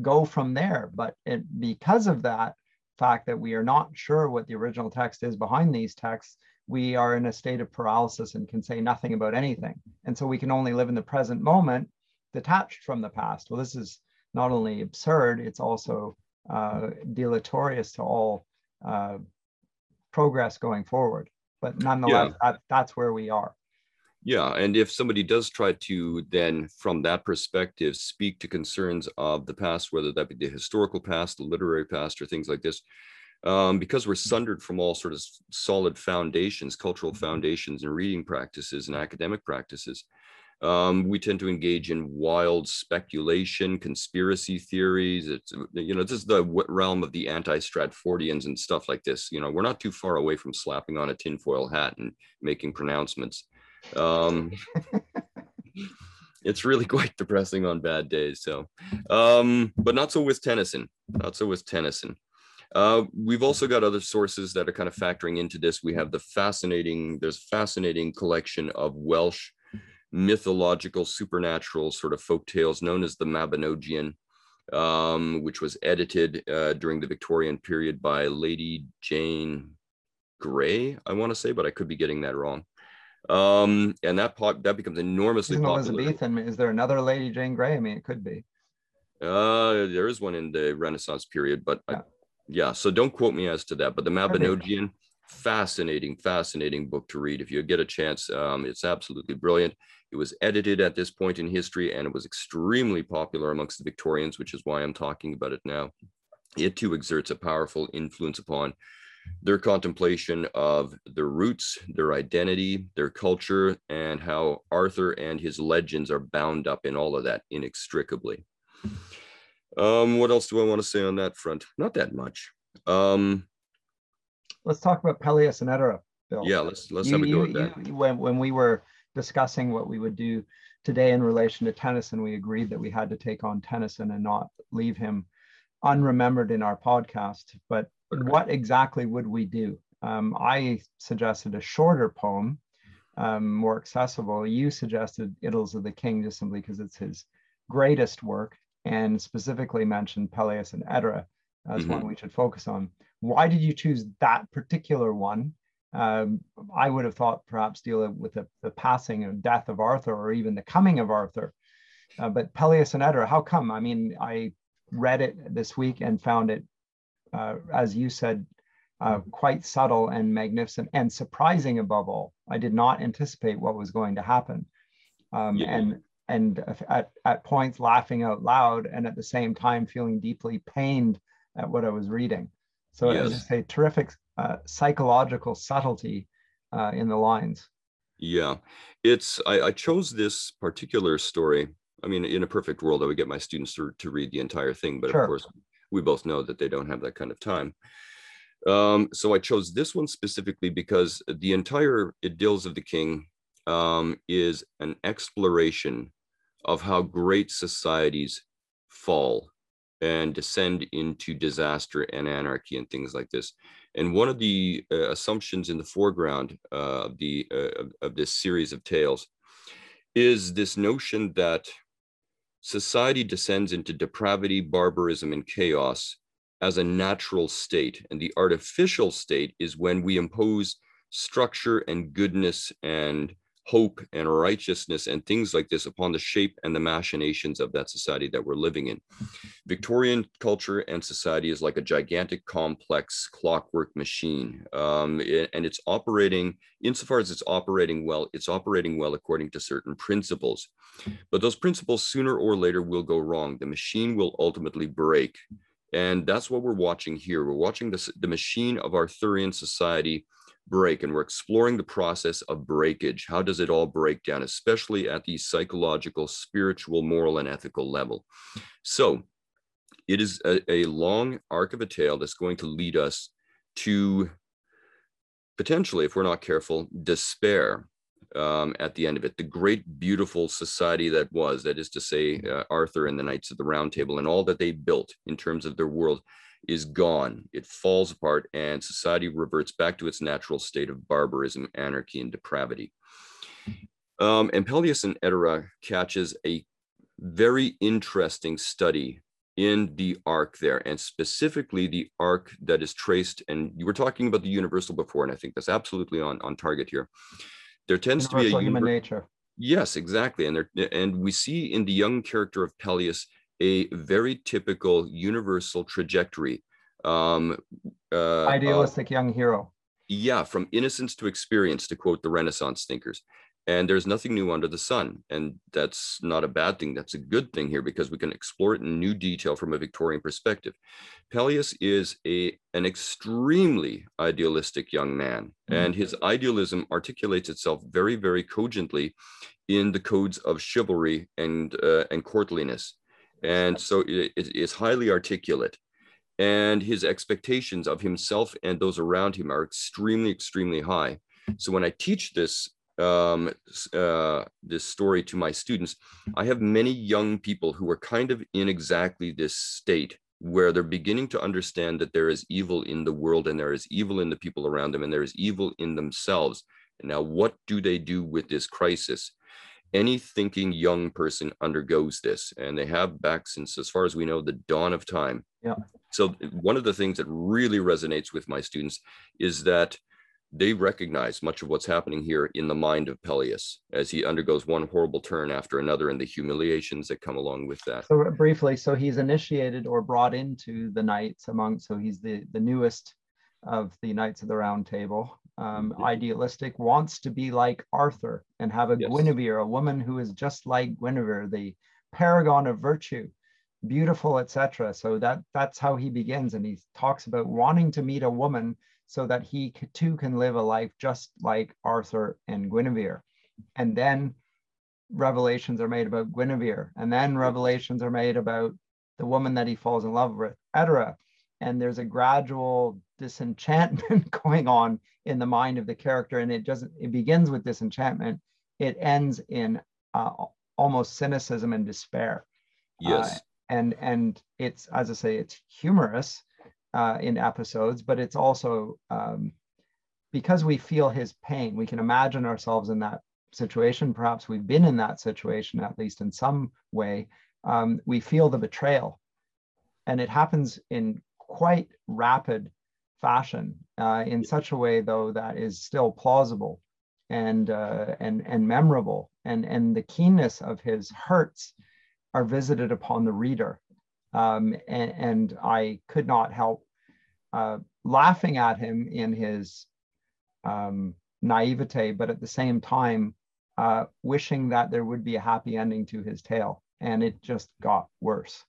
go from there. But it, because of that fact that we are not sure what the original text is behind these texts, we are in a state of paralysis and can say nothing about anything. And so we can only live in the present moment detached from the past. Well, this is not only absurd, it's also uh, deleterious to all uh, progress going forward. But nonetheless, yeah. that, that's where we are. Yeah, and if somebody does try to then, from that perspective, speak to concerns of the past, whether that be the historical past, the literary past, or things like this, um, because we're sundered from all sort of solid foundations, cultural foundations, and reading practices and academic practices, um, we tend to engage in wild speculation, conspiracy theories. It's you know this is the realm of the anti-Stratfordians and stuff like this. You know we're not too far away from slapping on a tinfoil hat and making pronouncements. Um, (laughs) it's really quite depressing on bad days. So, um, but not so with Tennyson. Not so with Tennyson. Uh, we've also got other sources that are kind of factoring into this. We have the fascinating, there's a fascinating collection of Welsh mythological, supernatural sort of folk tales known as the Mabinogion, um, which was edited uh, during the Victorian period by Lady Jane Grey, I want to say, but I could be getting that wrong. Um, and that pop, that becomes enormously Isn't popular. Elizabethan. Is there another Lady Jane Grey? I mean, it could be. Uh, there is one in the Renaissance period, but yeah. I, yeah. So don't quote me as to that. But the Mabinogion, fascinating, fascinating book to read if you get a chance. Um, it's absolutely brilliant. It was edited at this point in history and it was extremely popular amongst the Victorians, which is why I'm talking about it now. It too exerts a powerful influence upon their contemplation of their roots, their identity, their culture, and how Arthur and his legends are bound up in all of that inextricably. Um, what else do I want to say on that front? Not that much. Um, let's talk about Pelleas and Ettarre, Bill. Yeah, let's let's you, have a go at that. You, when when we were discussing what we would do today in relation to Tennyson, we agreed that we had to take on Tennyson and not leave him unremembered in our podcast. But what exactly would we do? Um, I suggested a shorter poem, um, more accessible. You suggested Idylls of the King just simply because it's his greatest work and specifically mentioned Pelleas and Ettarre as mm-hmm. one we should focus on. Why did you choose that particular one? um, I would have thought perhaps deal with the, the passing and death of Arthur or even the coming of Arthur. Uh, but Pelleas and Ettarre, how come? I mean, I read it this week and found it, uh, as you said, uh, quite subtle and magnificent and surprising above all. I did not anticipate what was going to happen. Um, yeah. And and at, at points laughing out loud and at the same time feeling deeply pained at what I was reading. So yes. it was a terrific uh, psychological subtlety uh, in the lines. Yeah, it's I, I, chose this particular story. I mean, in a perfect world, I would get my students to, to read the entire thing, but sure. of course, we both know that they don't have that kind of time. Um, so I chose this one specifically because the entire Idylls of the King um, is an exploration of how great societies fall and descend into disaster and anarchy and things like this. And one of the uh, assumptions in the foreground uh, of the uh, of, of this series of tales is this notion that society descends into depravity, barbarism, and chaos as a natural state. And the artificial state is when we impose structure and goodness and hope and righteousness and things like this upon the shape and the machinations of that society that we're living in. Victorian culture and society is like a gigantic, complex clockwork machine. Um, and it's operating, insofar as it's operating well, it's operating well according to certain principles. But those principles sooner or later will go wrong. The machine will ultimately break. And that's what we're watching here. We're watching this, the machine of Arthurian society break and we're exploring the process of breakage. How does it all break down especially at the psychological spiritual moral and ethical level? So it is a, a long arc of a tale that's going to lead us to potentially if we're not careful despair um, at the end of it. The great beautiful society that was that is to say uh, arthur and the knights of the round table and all that they built in terms of their world is gone. It falls apart and society reverts back to its natural state of barbarism, anarchy, and depravity. Um, and Pelleas and Ettarre catches a very interesting study in the arc there, and specifically the arc that is traced. And you were talking about the universal before, and I think that's absolutely on, on target here. There tends universal to be a human nature. Yes, exactly. And there, and we see in the young character of Pelleas a very typical universal trajectory. Um, uh, Idealistic uh, young hero. Yeah, from innocence to experience, to quote the Renaissance thinkers. And there's nothing new under the sun. And that's not a bad thing. That's a good thing here because we can explore it in new detail from a Victorian perspective. Pelleas is a, an extremely idealistic young man, mm-hmm. and his idealism articulates itself very, very cogently in the codes of chivalry and, uh, and courtliness and so it is highly articulate. And his expectations of himself and those around him are extremely extremely high. So when i teach this um, uh, this story to my students i have many young people who are kind of in exactly this state where they're beginning to understand that there is evil in the world and there is evil in the people around them and there is evil in themselves. And now what do they do with this crisis any thinking young person undergoes this and they have back since as far as we know the dawn of time yeah so one of the things that really resonates with my students is that they recognize much of what's happening here in the mind of Pelleas as he undergoes one horrible turn after another and the humiliations that come along with that. So briefly, so he's initiated or brought into the knights among, so he's the, the newest of the Knights of the Round Table um, idealistic, wants to be like Arthur and have a yes. Guinevere, a woman who is just like Guinevere, the paragon of virtue, beautiful, etc. So that that's how he begins, and he talks about wanting to meet a woman so that he too can live a life just like Arthur and Guinevere, and then revelations are made about Guinevere, and then revelations are made about the woman that he falls in love with, etc. And there's a gradual disenchantment (laughs) going on in the mind of the character and it doesn't it begins with disenchantment. It ends in uh, almost cynicism and despair. Yes. uh, and and it's as i say it's humorous uh, in episodes but it's also um, because we feel his pain we can imagine ourselves in that situation. Perhaps we've been in that situation at least in some way. Um, we feel the betrayal. And it happens in quite rapid fashion uh, in such a way though that is still plausible and uh, and and memorable and and the keenness of his hurts are visited upon the reader um, and, and, I could not help uh, laughing at him in his um, naivete, but at the same time, uh, wishing that there would be a happy ending to his tale. And it just got worse.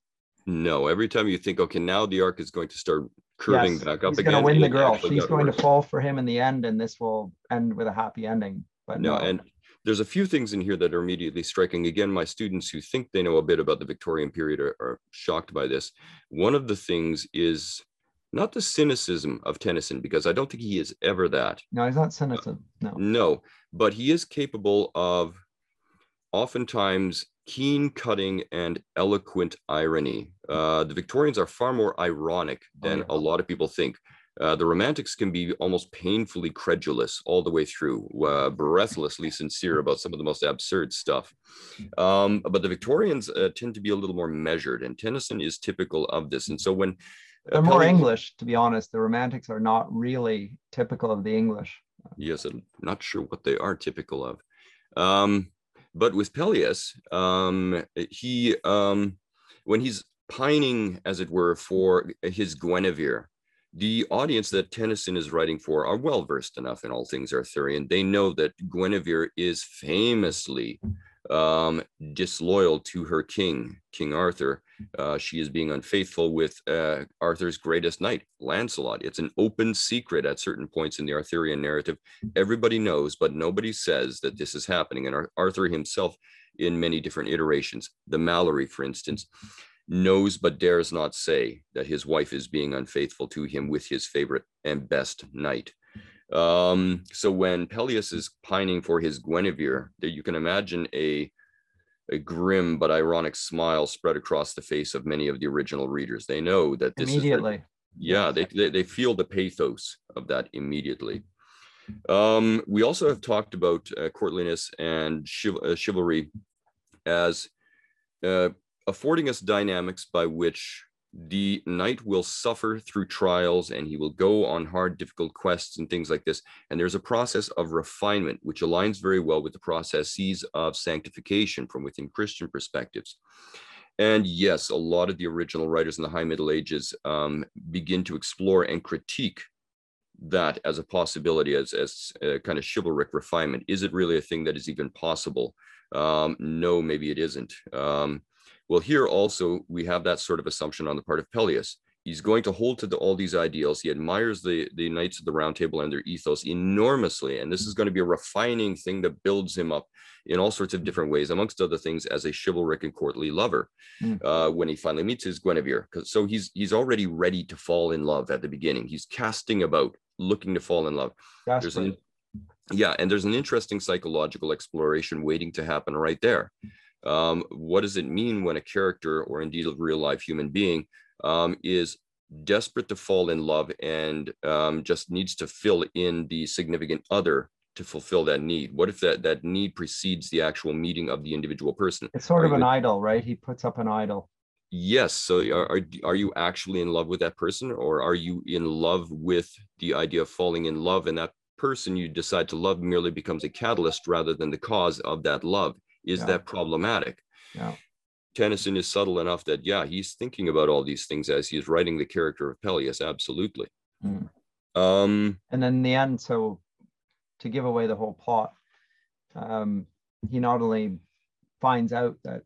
No, every time you think, okay, now the arc is going to start curving yes, back up he's again. He's going to win the girl. She's going worse. to fall for him in the end, and this will end with a happy ending. But no, no. and there's a few things in here that are immediately striking. Again, my students who think they know a bit about the Victorian period are, are shocked by this. One of the things is not the cynicism of Tennyson, because I don't think he is ever that. No, he's not cynical. No. No, but he is capable of oftentimes keen cutting and eloquent irony. Uh, the Victorians are far more ironic oh, than oh, yeah. a lot of people think. Uh, the romantics can be almost painfully credulous all the way through, uh, breathlessly (laughs) sincere about some of the most absurd stuff. Um, but the Victorians uh, tend to be a little more measured, and Tennyson is typical of this. And so when uh, they're more English, to be honest, the romantics are not really typical of the English. Yes, I'm not sure what they are typical of. Um, but with Pelleas, um, he um, when he's pining, as it were, for his Guinevere, the audience that Tennyson is writing for are well versed enough in all things Arthurian. They know that Guinevere is famously um, disloyal to her king, King Arthur. Uh, she is being unfaithful with uh, Arthur's greatest knight, Lancelot. It's an open secret at certain points in the Arthurian narrative. Everybody knows, but nobody says that this is happening. And Arthur himself, in many different iterations, the Malory, for instance, knows but dares not say that his wife is being unfaithful to him with his favorite and best knight. Um, so when Pelleas is pining for his Guinevere, that you can imagine a a grim but ironic smile spread across the face of many of the original readers. They know that this immediately. Is yeah, they, they they feel the pathos of that immediately. Um, we also have talked about uh, courtliness and chiv- uh, chivalry as uh, affording us dynamics by which the knight will suffer through trials and he will go on hard, difficult quests and things like this. And there's a process of refinement, which aligns very well with the processes of sanctification from within Christian perspectives. And yes, a lot of the original writers in the High Middle Ages um, begin to explore and critique that as a possibility, as, as a kind of chivalric refinement. Is it really a thing that is even possible? Um, no, maybe it isn't. Um, well, here also we have that sort of assumption on the part of Pelleas. He's going to hold to the, all these ideals. He admires the, the Knights of the Round Table and their ethos enormously. And this is going to be a refining thing that builds him up in all sorts of different ways, amongst other things, as a chivalric and courtly lover mm. uh, when he finally meets his Guinevere. So he's he's already ready to fall in love at the beginning. He's casting about, looking to fall in love. That's yeah, and there's an interesting psychological exploration waiting to happen right there um, what does it mean when a character or indeed a real life human being um, is desperate to fall in love and um, just needs to fill in the significant other to fulfill that need? What if that that need precedes the actual meeting of the individual person? It's sort are of an idol right? He puts up an idol. Yes so are, are, are you actually in love with that person or are you in love with the idea of falling in love and that person you decide to love merely becomes a catalyst rather than the cause of that love is yeah. that problematic? Yeah. Tennyson is subtle enough that yeah, he's thinking about all these things as he's writing the character of Pelleas. Absolutely. Mm. Um, and then in the end, so to give away the whole plot, um, he not only finds out that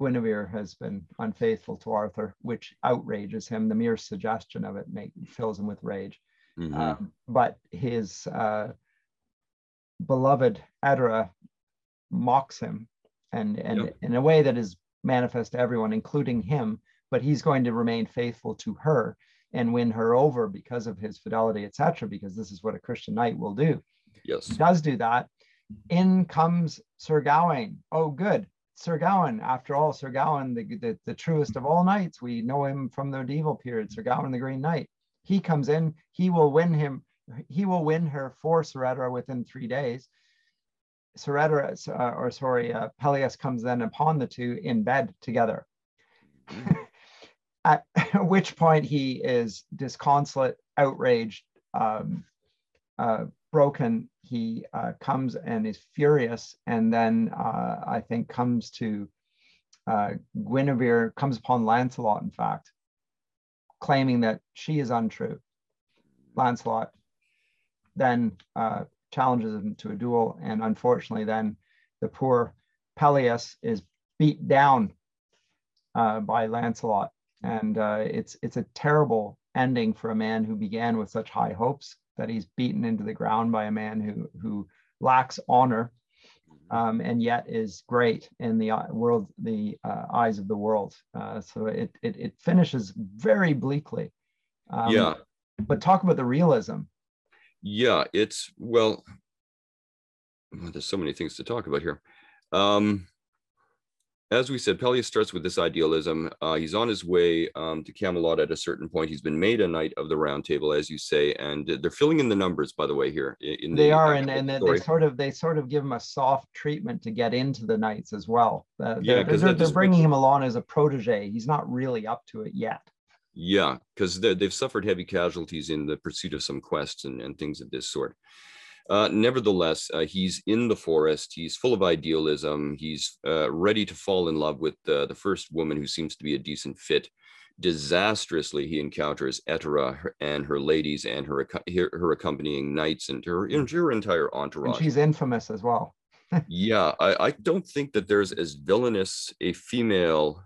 Guinevere has been unfaithful to Arthur, which outrages him. The mere suggestion of it make, fills him with rage. Mm-hmm. Um, but his uh, beloved Ettarre mocks him and and yep. in a way that is manifest to everyone including him but he's going to remain faithful to her and win her over because of his fidelity etc because this is what a christian knight will do. Yes. He does do that. In comes sir gawain. Oh good. Sir gawain after all sir gawain the, the, the truest of all knights. We know him from the medieval period sir gawain the green knight. He comes in. He will win him. He will win her for Sir Edera within three days Soretta, uh, or sorry, uh, Pelleas comes then upon the two in bed together. Mm-hmm. (laughs) At (laughs) which point he is disconsolate outraged, um, uh, broken, he uh, comes and is furious, and then uh, I think comes to uh, Guinevere, comes upon Lancelot, in fact, claiming that she is untrue. Lancelot then uh, challenges him to a duel, and unfortunately, then the poor Pelleas is beat down uh, by Lancelot, and uh, it's it's a terrible ending for a man who began with such high hopes that he's beaten into the ground by a man who who lacks honor mm-hmm. um, and yet is great in the uh, world the uh, eyes of the world. Uh, so it, it, it finishes very bleakly. Um, yeah. but talk about the realism yeah it's well there's so many things to talk about here um, as we said, Pelleas starts with this idealism. Uh, he's on his way um, to Camelot at a certain point. He's been made a knight of the Round Table, as you say, and they're filling in the numbers, by the way, here. In they the, are, and, and they sort of they sort of give him a soft treatment to get into the knights as well. Uh, yeah, because they're, they're, bringing him along as a protege. He's not really up to it yet. Yeah, because they've suffered heavy casualties in the pursuit of some quests and, and things of this sort. Uh, nevertheless, uh, he's in the forest. He's full of idealism. He's uh, ready to fall in love with the first woman who seems to be a decent fit. Disastrously, he encounters Ettarre and her ladies and her her accompanying knights and her, and her entire entourage. And she's infamous as well. (laughs) yeah, I, I don't think that there's as villainous a female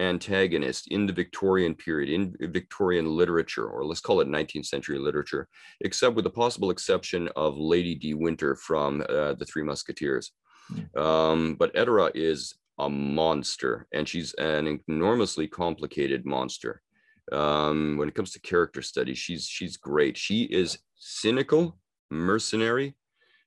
antagonist in the Victorian period, in Victorian literature, or let's call it 19th century literature, except with the possible exception of Lady De Winter from uh, The Three Musketeers. Hmm. Um, but Ettarre is a monster, and she's an enormously complicated monster. Um, when it comes to character study, she's she's great. She is cynical, mercenary,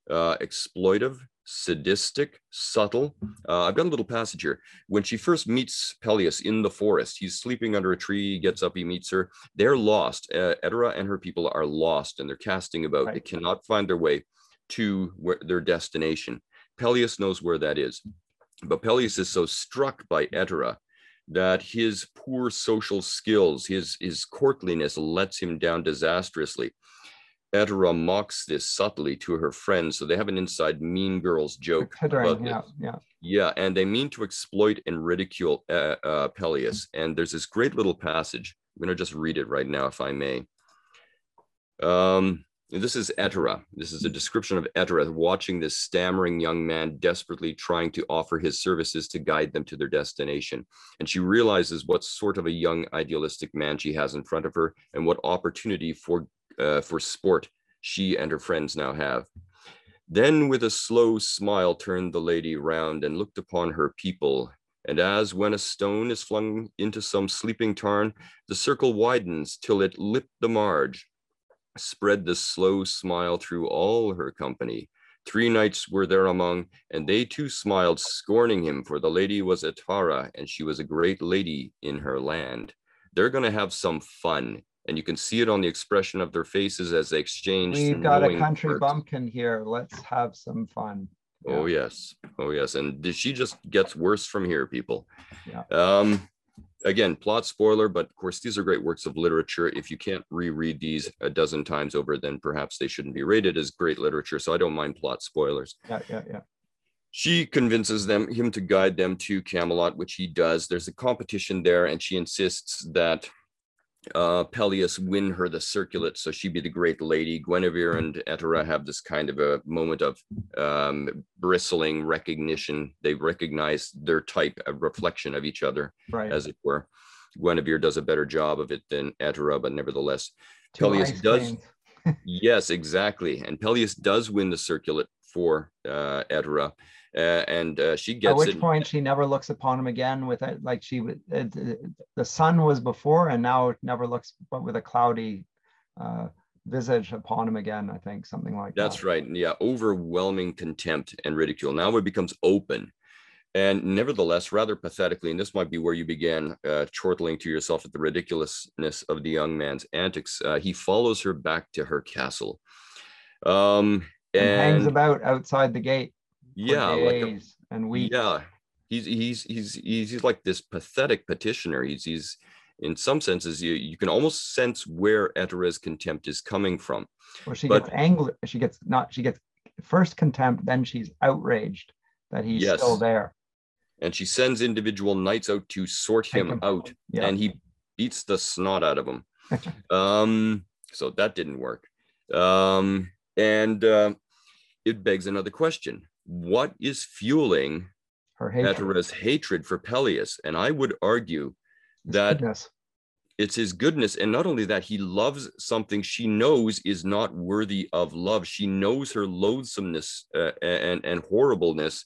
uh, exploitive, sadistic, subtle. Uh, I've got a little passage here. When she first meets Pelleas in the forest, he's sleeping under a tree, he gets up, he meets her. They're lost. Uh, Ettarre and her people are lost and they're casting about. Right. They cannot find their way to where, their destination. Pelleas knows where that is. But Pelleas is so struck by Ettarre that his poor social skills, his, his courtliness lets him down disastrously. Ettarre mocks this subtly to her friends. So they have an inside Mean Girls joke. About yeah, yeah. Yeah, and they mean to exploit and ridicule uh, uh, Pelleas. And there's this great little passage. I'm going to just read it right now, if I may. Um, this is Ettarre. This is a description of Ettarre watching this stammering young man desperately trying to offer his services to guide them to their destination. And she realizes what sort of a young idealistic man she has in front of her and what opportunity for uh, for sport she and her friends now have. Then with a slow smile turned the lady round and looked upon her people. And as when a stone is flung into some sleeping tarn, the circle widens till it lipped the marge, spread the slow smile through all her company. Three knights were there among, and they too smiled, scorning him, for the lady was Ettarre, and she was a great lady in her land. They're going to have some fun and you can see it on the expression of their faces as they exchange. We've got a country words. bumpkin here. Let's have some fun. Yeah. Oh yes, oh yes, and she just gets worse from here, people. Yeah. Um, again, plot spoiler, but of course these are great works of literature. If you can't reread these a dozen times over, then perhaps they shouldn't be rated as great literature. So I don't mind plot spoilers. Yeah, yeah, yeah. She convinces them him to guide them to Camelot, which he does. There's a competition there, and she insists that uh, Pelleas win her the circlet, so she'd be the great lady. Guinevere and Ettarre have this kind of a moment of um, bristling recognition. They recognize their type, a reflection of each other, right. as it were. Guinevere does a better job of it than Ettarre, but nevertheless, Two Pelleas does. (laughs) yes, exactly, and Pelleas does win the circlet for uh, Ettarre uh, and uh, she gets. At which it. point she never looks upon him again with it, like she uh, the sun was before, and now it never looks, but with a cloudy uh, visage upon him again. I think something like That's that. That's right. Yeah, overwhelming contempt and ridicule. Now it becomes open. And nevertheless, rather pathetically, and this might be where you began uh, chortling to yourself at the ridiculousness of the young man's antics, uh, he follows her back to her castle. Um, and, and hangs about outside the gate yeah like a, and weeks. yeah he's he's he's he's he's like this pathetic petitioner he's he's in some senses, you, you can almost sense where Ettarre's contempt is coming from. Well, she but, gets angry. She gets not. She gets first contempt, then she's outraged that he's yes. still there. And she sends individual knights out to sort him, him out, yeah. and he beats the snot out of him. um, so that didn't work. Um, and uh, it begs another question: What is fueling her hatred. Hatred for Pelleas? And I would argue that goodness. it's his goodness. And not only that, he loves something she knows is not worthy of love. She knows her loathsomeness uh, and, and horribleness.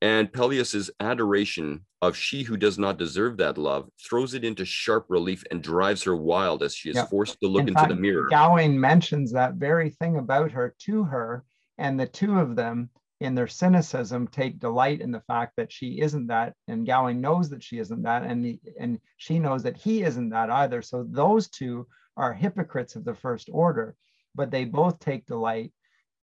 And Pelleas's adoration of she who does not deserve that love throws it into sharp relief and drives her wild as she is forced to look In into fact, the mirror. Gawain mentions that very thing about her to her, and the two of them in their cynicism take delight in the fact that she isn't that and Gawain knows that she isn't that and the, and she knows that he isn't that either. So those two are hypocrites of the first order but they both take delight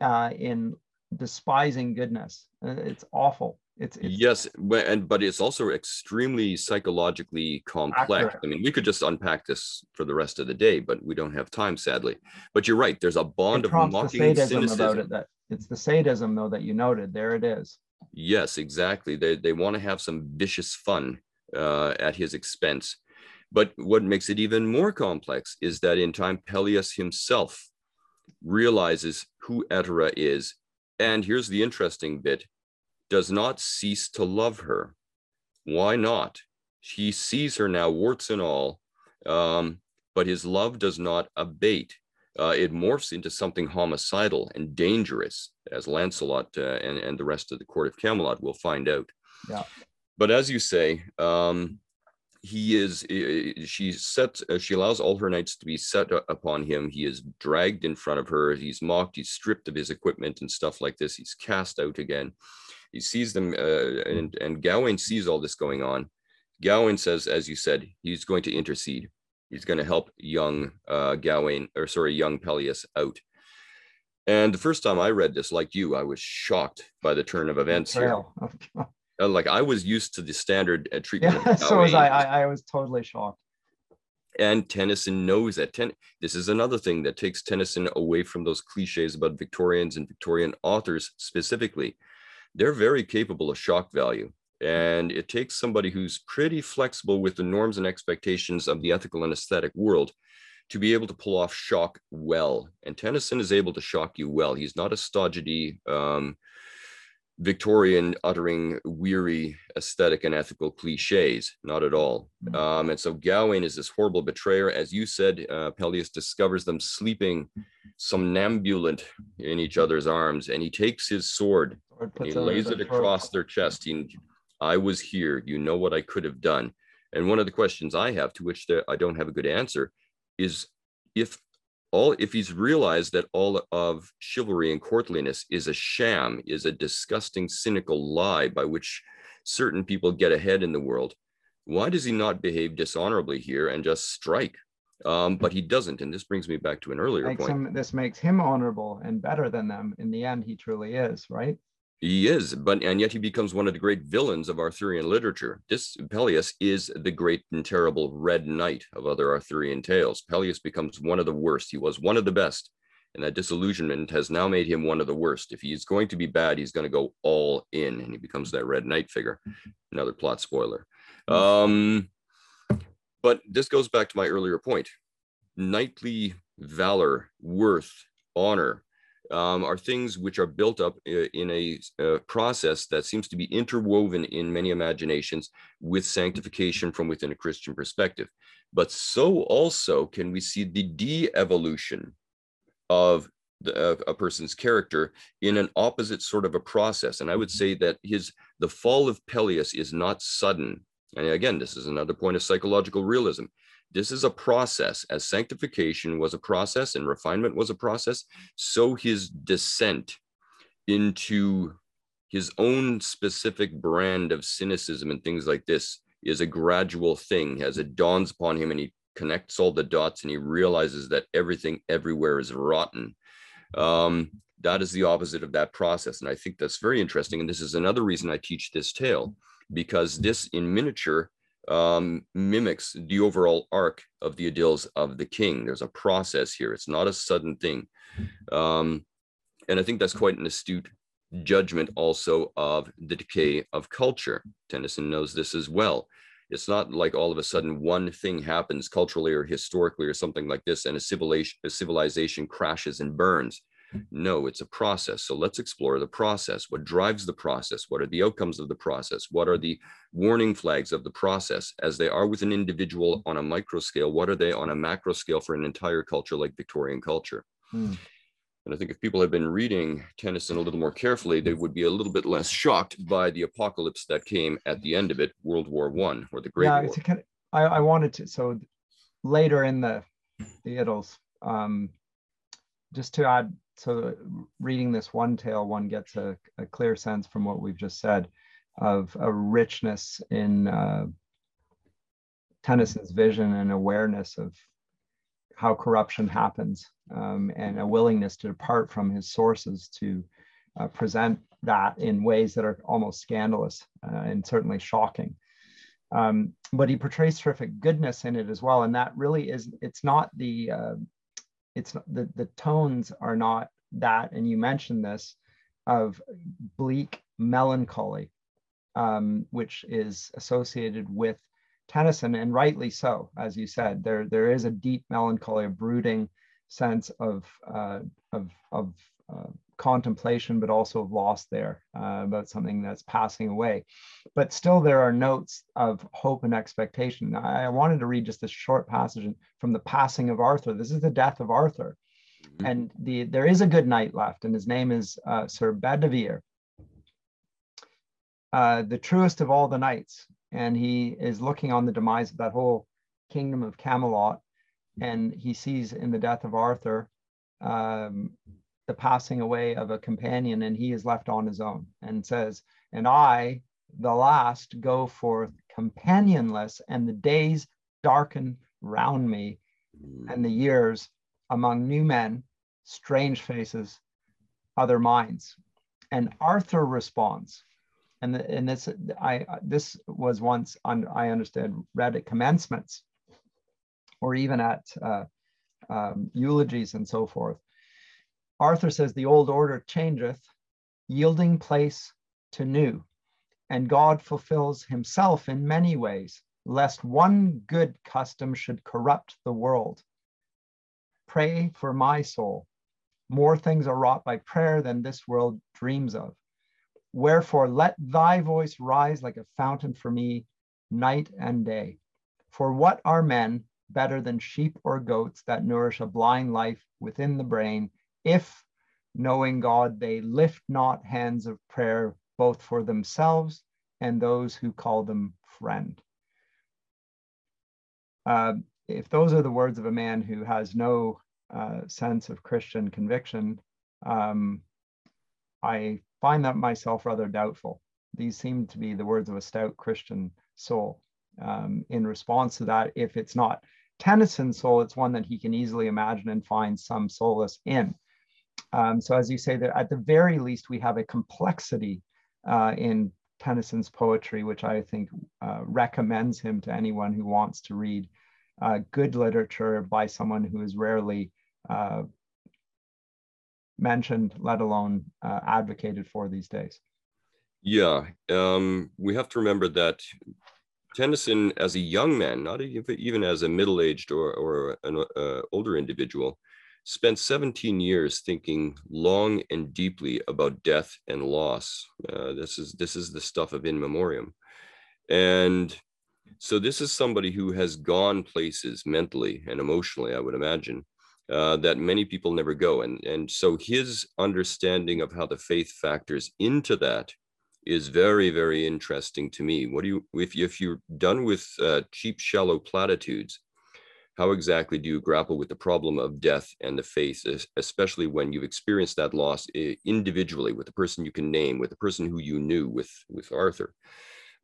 uh, in despising goodness. Uh, it's awful. It's, it's, yes and but it's also extremely psychologically complex. Accurate. i mean we could just unpack this for the rest of the day but we don't have time sadly. But you're right there's a bond of mocking cynicism about it that it's the sadism though that you noted. There it is. Yes, exactly. They they want to have some vicious fun uh, at his expense. But what makes it even more complex is that in time Pelleas himself realizes who Ettarre is, and here's the interesting bit: does not cease to love her. Why not? He sees her now, warts and all, um, but his love does not abate uh, it morphs into something homicidal and dangerous, as Lancelot uh, and, and the rest of the court of Camelot will find out. Yeah. But as you say, um, he is, she sets, uh, she allows all her knights to be set upon him. He is dragged in front of her. He's mocked. He's stripped of his equipment and stuff like this. He's cast out again. He sees them, uh, and, and Gawain sees all this going on. Gawain says, as you said, he's going to intercede he's going to help young uh, Gawain, or sorry, young Pelleas out. And the first time I read this, like you, I was shocked by the turn of events here. (laughs) Uh, like I was used to the standard uh, treatment. Yeah, (laughs) so was I, I. I was totally shocked. And Tennyson knows that. Ten- this is another thing that takes Tennyson away from those cliches about Victorians and Victorian authors specifically. They're very capable of shock value. And it takes somebody who's pretty flexible with the norms and expectations of the ethical and aesthetic world to be able to pull off shock well. And Tennyson is able to shock you well. He's not a stodgy um, Victorian uttering weary aesthetic and ethical cliches, not at all. Mm. Um, and so Gawain is this horrible betrayer. As you said, uh, Pelleas discovers them sleeping somnambulant in each other's arms, and he takes his sword and he lays it across their chest. He I was here. You know what I could have done. And one of the questions I have, to which I don't have a good answer, is if all if he's realized that all of chivalry and courtliness is a sham, is a disgusting, cynical lie by which certain people get ahead in the world, why does he not behave dishonorably here and just strike? Um, but he doesn't, and this brings me back to an earlier makes point. Him, this makes him honorable and better than them. In the end, he truly is, right? He is, but and yet he becomes one of the great villains of Arthurian literature. This Pelleas is the great and terrible Red Knight of other Arthurian tales. Pelleas becomes one of the worst. He was one of the best, and that disillusionment has now made him one of the worst. If he's going to be bad, he's going to go all in, and he becomes that Red Knight figure. Another plot spoiler. Um, but this goes back to my earlier point: knightly valor, worth, honor um, are things which are built up uh, in a, a, uh, process that seems to be interwoven in many imaginations with sanctification from within a Christian perspective. But so also can we see the de-evolution of the, a person's character in an opposite sort of a process. And I would mm-hmm. say that his the fall of Pelleas is not sudden. And again, this is another point of psychological realism. This is a process. As sanctification was a process and refinement was a process, so his descent into his own specific brand of cynicism and things like this is a gradual thing as it dawns upon him and he connects all the dots and he realizes that everything everywhere is rotten. Um, that is the opposite of that process. And I think that's very interesting. And this is another reason I teach this tale, because this in miniature um, mimics the overall arc of the idylls of the king. There's a process here. It's not a sudden thing. Um, and I think that's quite an astute judgment also of the decay of culture. Tennyson knows this as well. It's not like all of a sudden one thing happens culturally or historically or something like this and a civilization, a civilization crashes and burns. No, it's a process. So let's explore the process. What drives the process? What are the outcomes of the process? What are the warning flags of the process as they are with an individual on a micro scale? What are they on a macro scale for an entire culture like Victorian culture? Hmm. And I think if people had been reading Tennyson a little more carefully, they would be a little bit less shocked by the apocalypse that came at the end of it, World War One or the Great yeah, War. Kind of, I, I wanted to so later in the the Idylls, um, just to add so reading this one tale, one gets a, a, clear sense from what we've just said of a richness in uh, Tennyson's vision and awareness of how corruption happens um, and a willingness to depart from his sources to uh, present that in ways that are almost scandalous uh, and certainly shocking. Um, but he portrays terrific goodness in it as well. And that really is, it's not the, uh, it's the, the tones are not that, and you mentioned this, of bleak melancholy, um, which is associated with Tennyson, and rightly so, as you said. There, there is a deep melancholy, a brooding sense of, uh, of, of uh, contemplation, but also of loss there uh, about something that's passing away. But still, there are notes of hope and expectation. I, I wanted to read just this short passage from the passing of Arthur. This is the death of Arthur. Mm-hmm. And the, there is a good knight left, and his name is uh, Sir Bedivere, uh, the truest of all the knights and he is looking on the demise of that whole kingdom of Camelot, and he sees in the death of Arthur um, the passing away of a companion, and he is left on his own, and says, "And I, the last, go forth companionless, and the days darken round me, and the years among new men, strange faces, other minds." And Arthur responds, and the, and this I this was once on, I understood read at commencements, or even at uh, um, eulogies and so forth. Arthur says the old order changeth, yielding place to new, and God fulfills Himself in many ways, lest one good custom should corrupt the world. Pray for my soul. More things are wrought by prayer than this world dreams of. Wherefore, let thy voice rise like a fountain for me night and day. For what are men better than sheep or goats that nourish a blind life within the brain, if, knowing God, they lift not hands of prayer both for themselves and those who call them friend? Uh, if those are the words of a man who has no uh, sense of Christian conviction, um, I find that myself rather doubtful. These seem to be the words of a stout Christian soul. Um, in response to that, if it's not Tennyson's soul, it's one that he can easily imagine and find some solace in. Um, so, as you say, that at the very least, we have a complexity uh, in Tennyson's poetry, which I think uh, recommends him to anyone who wants to read uh, good literature by someone who is rarely uh, mentioned, let alone uh, advocated for these days. Yeah, um, we have to remember that Tennyson, as a young man, not even as a middle-aged or, or an uh, older individual, spent 17 years thinking long and deeply about death and loss. Uh, this is this is the stuff of in memoriam, and so this is somebody who has gone places mentally and emotionally, I would imagine, uh, that many people never go. And, and so his understanding of how the faith factors into that is very, very interesting to me. What do you, if, you, if you're done with uh, cheap, shallow platitudes, how exactly do you grapple with the problem of death and the faith, especially when you've experienced that loss individually with the person you can name, with the person who you knew, with, with Arthur?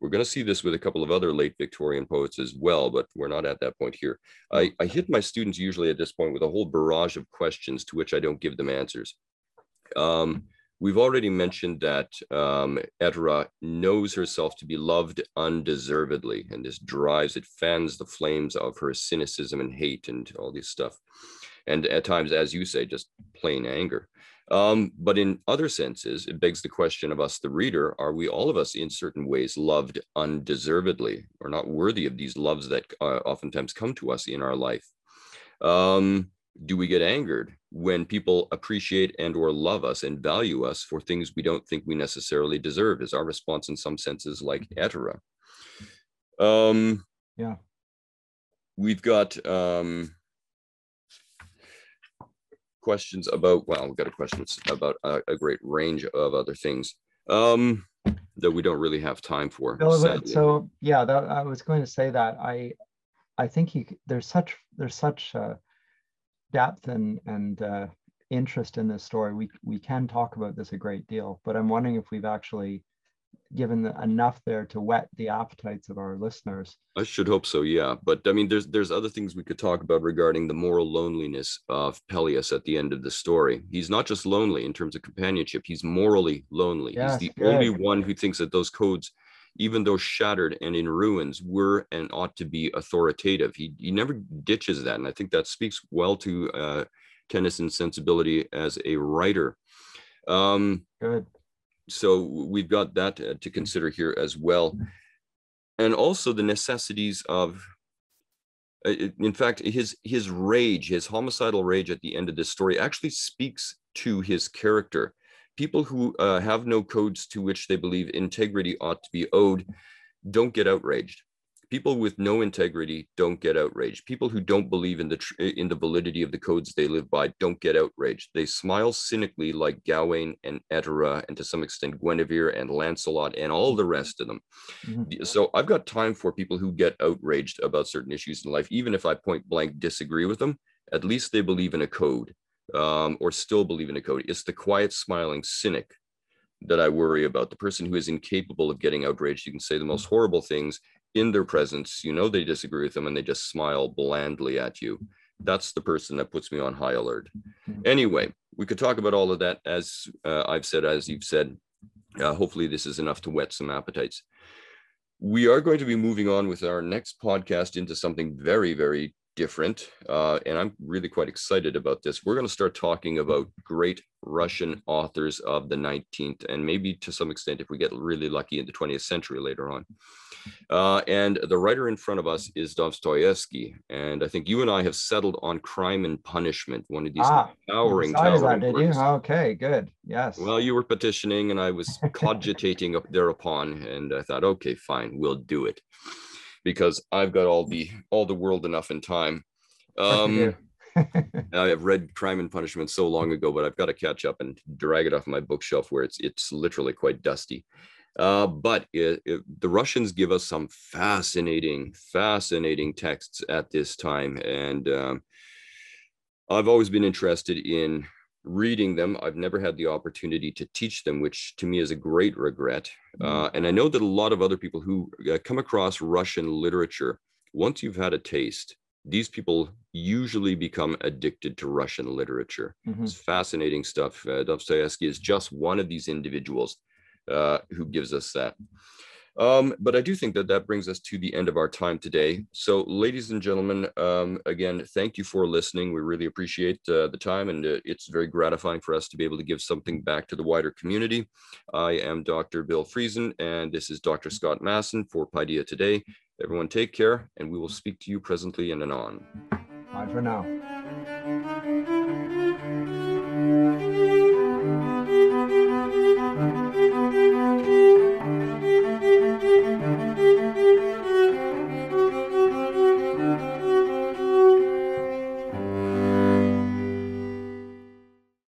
We're going to see this with a couple of other late Victorian poets as well, but we're not at that point here. I, I hit my students usually at this point with a whole barrage of questions to which I don't give them answers. Um, We've already mentioned that um, knows herself to be loved undeservedly, and this drives, it fans the flames of her cynicism and hate and all this stuff. And at times, as you say, just plain anger. Um, but in other senses, it begs the question of us, the reader are we all of us in certain ways loved undeservedly? We're not worthy of these loves that uh, oftentimes come to us in our life. Um, do we get angered when people appreciate and or love us and value us for things we don't think we necessarily deserve is our response in some senses like Ettarre. Um, yeah. We've got um, questions about, well, we've got a question about a, a great range of other things um, that we don't really have time for. so yeah, that, I was going to say that I, I think you, there's such, there's such uh, depth and, and uh, interest in this story. We, we can talk about this a great deal, but I'm wondering if we've actually given enough there to whet the appetites of our listeners. I should hope so, yeah. But I mean, there's there's other things we could talk about regarding the moral loneliness of Pelleas at the end of the story. He's not just lonely in terms of companionship; he's morally lonely. Yes, he's the good. only one who thinks that those codes, even though shattered and in ruins, were and ought to be authoritative. He he never ditches that, and I think that speaks well to uh, Tennyson's sensibility as a writer. Um, good so we've got that uh, to consider here as well. And also the necessities of, uh, in fact, his, his rage, his homicidal rage at the end of this story actually speaks to his character. People who uh, have no codes to which they believe integrity ought to be owed don't get outraged. People with no integrity don't get outraged. People who don't believe in the in the validity of the codes they live by don't get outraged. They smile cynically like gawain and Ettarre and to some extent guinevere and lancelot and all the rest of them. Mm-hmm. so i've got time for people who get outraged about certain issues in life even if i point blank disagree with them at least they believe in a code um, or still believe in a code it's the quiet smiling cynic that I worry about. The person who is incapable of getting outraged, you can say the most horrible things, in their presence, you know they disagree with them and they just smile blandly at you. That's the person that puts me on high alert. Mm-hmm. Anyway, we could talk about all of that as uh, I've said, as you've said. Uh, hopefully, this is enough to whet some appetites. We are going to be moving on with our next podcast into something very, very different. Uh, and I'm really quite excited about this. We're going to start talking about great Russian authors of the 19th, and maybe to some extent, if we get really lucky in the 20th century later on. Uh, and the writer in front of us is Dostoevsky. And I think you and I have settled on Crime and Punishment, one of these ah, towering, towering that, did you? Okay, good. Yes. Well, you were petitioning and I was (laughs) cogitating up thereupon. And I thought, okay, fine, we'll do it. Because I've got all the all the world enough in time. Um, (laughs) I have read Crime and Punishment so long ago, but I've got to catch up and drag it off my bookshelf where it's it's literally quite dusty. Uh, but it, it, the Russians give us some fascinating, fascinating texts at this time. And um, I've always been interested in reading them. I've never had the opportunity to teach them, which to me is a great regret. Uh, mm. and I know that a lot of other people who uh, come across Russian literature, once you've had a taste, these people usually become addicted to Russian literature. Mm-hmm. It's fascinating stuff. Uh, Dostoevsky is just one of these individuals uh, who gives us that. Um, but I do think that that brings us to the end of our time today. So, ladies and gentlemen, um, again, thank you for listening. We really appreciate uh, the time, and uh, it's very gratifying for us to be able to give something back to the wider community. I am Dr. Bill Friesen, and this is Dr. Scott Masson for Paideia Today. Everyone, take care, and we will speak to you presently and anon. Bye for now.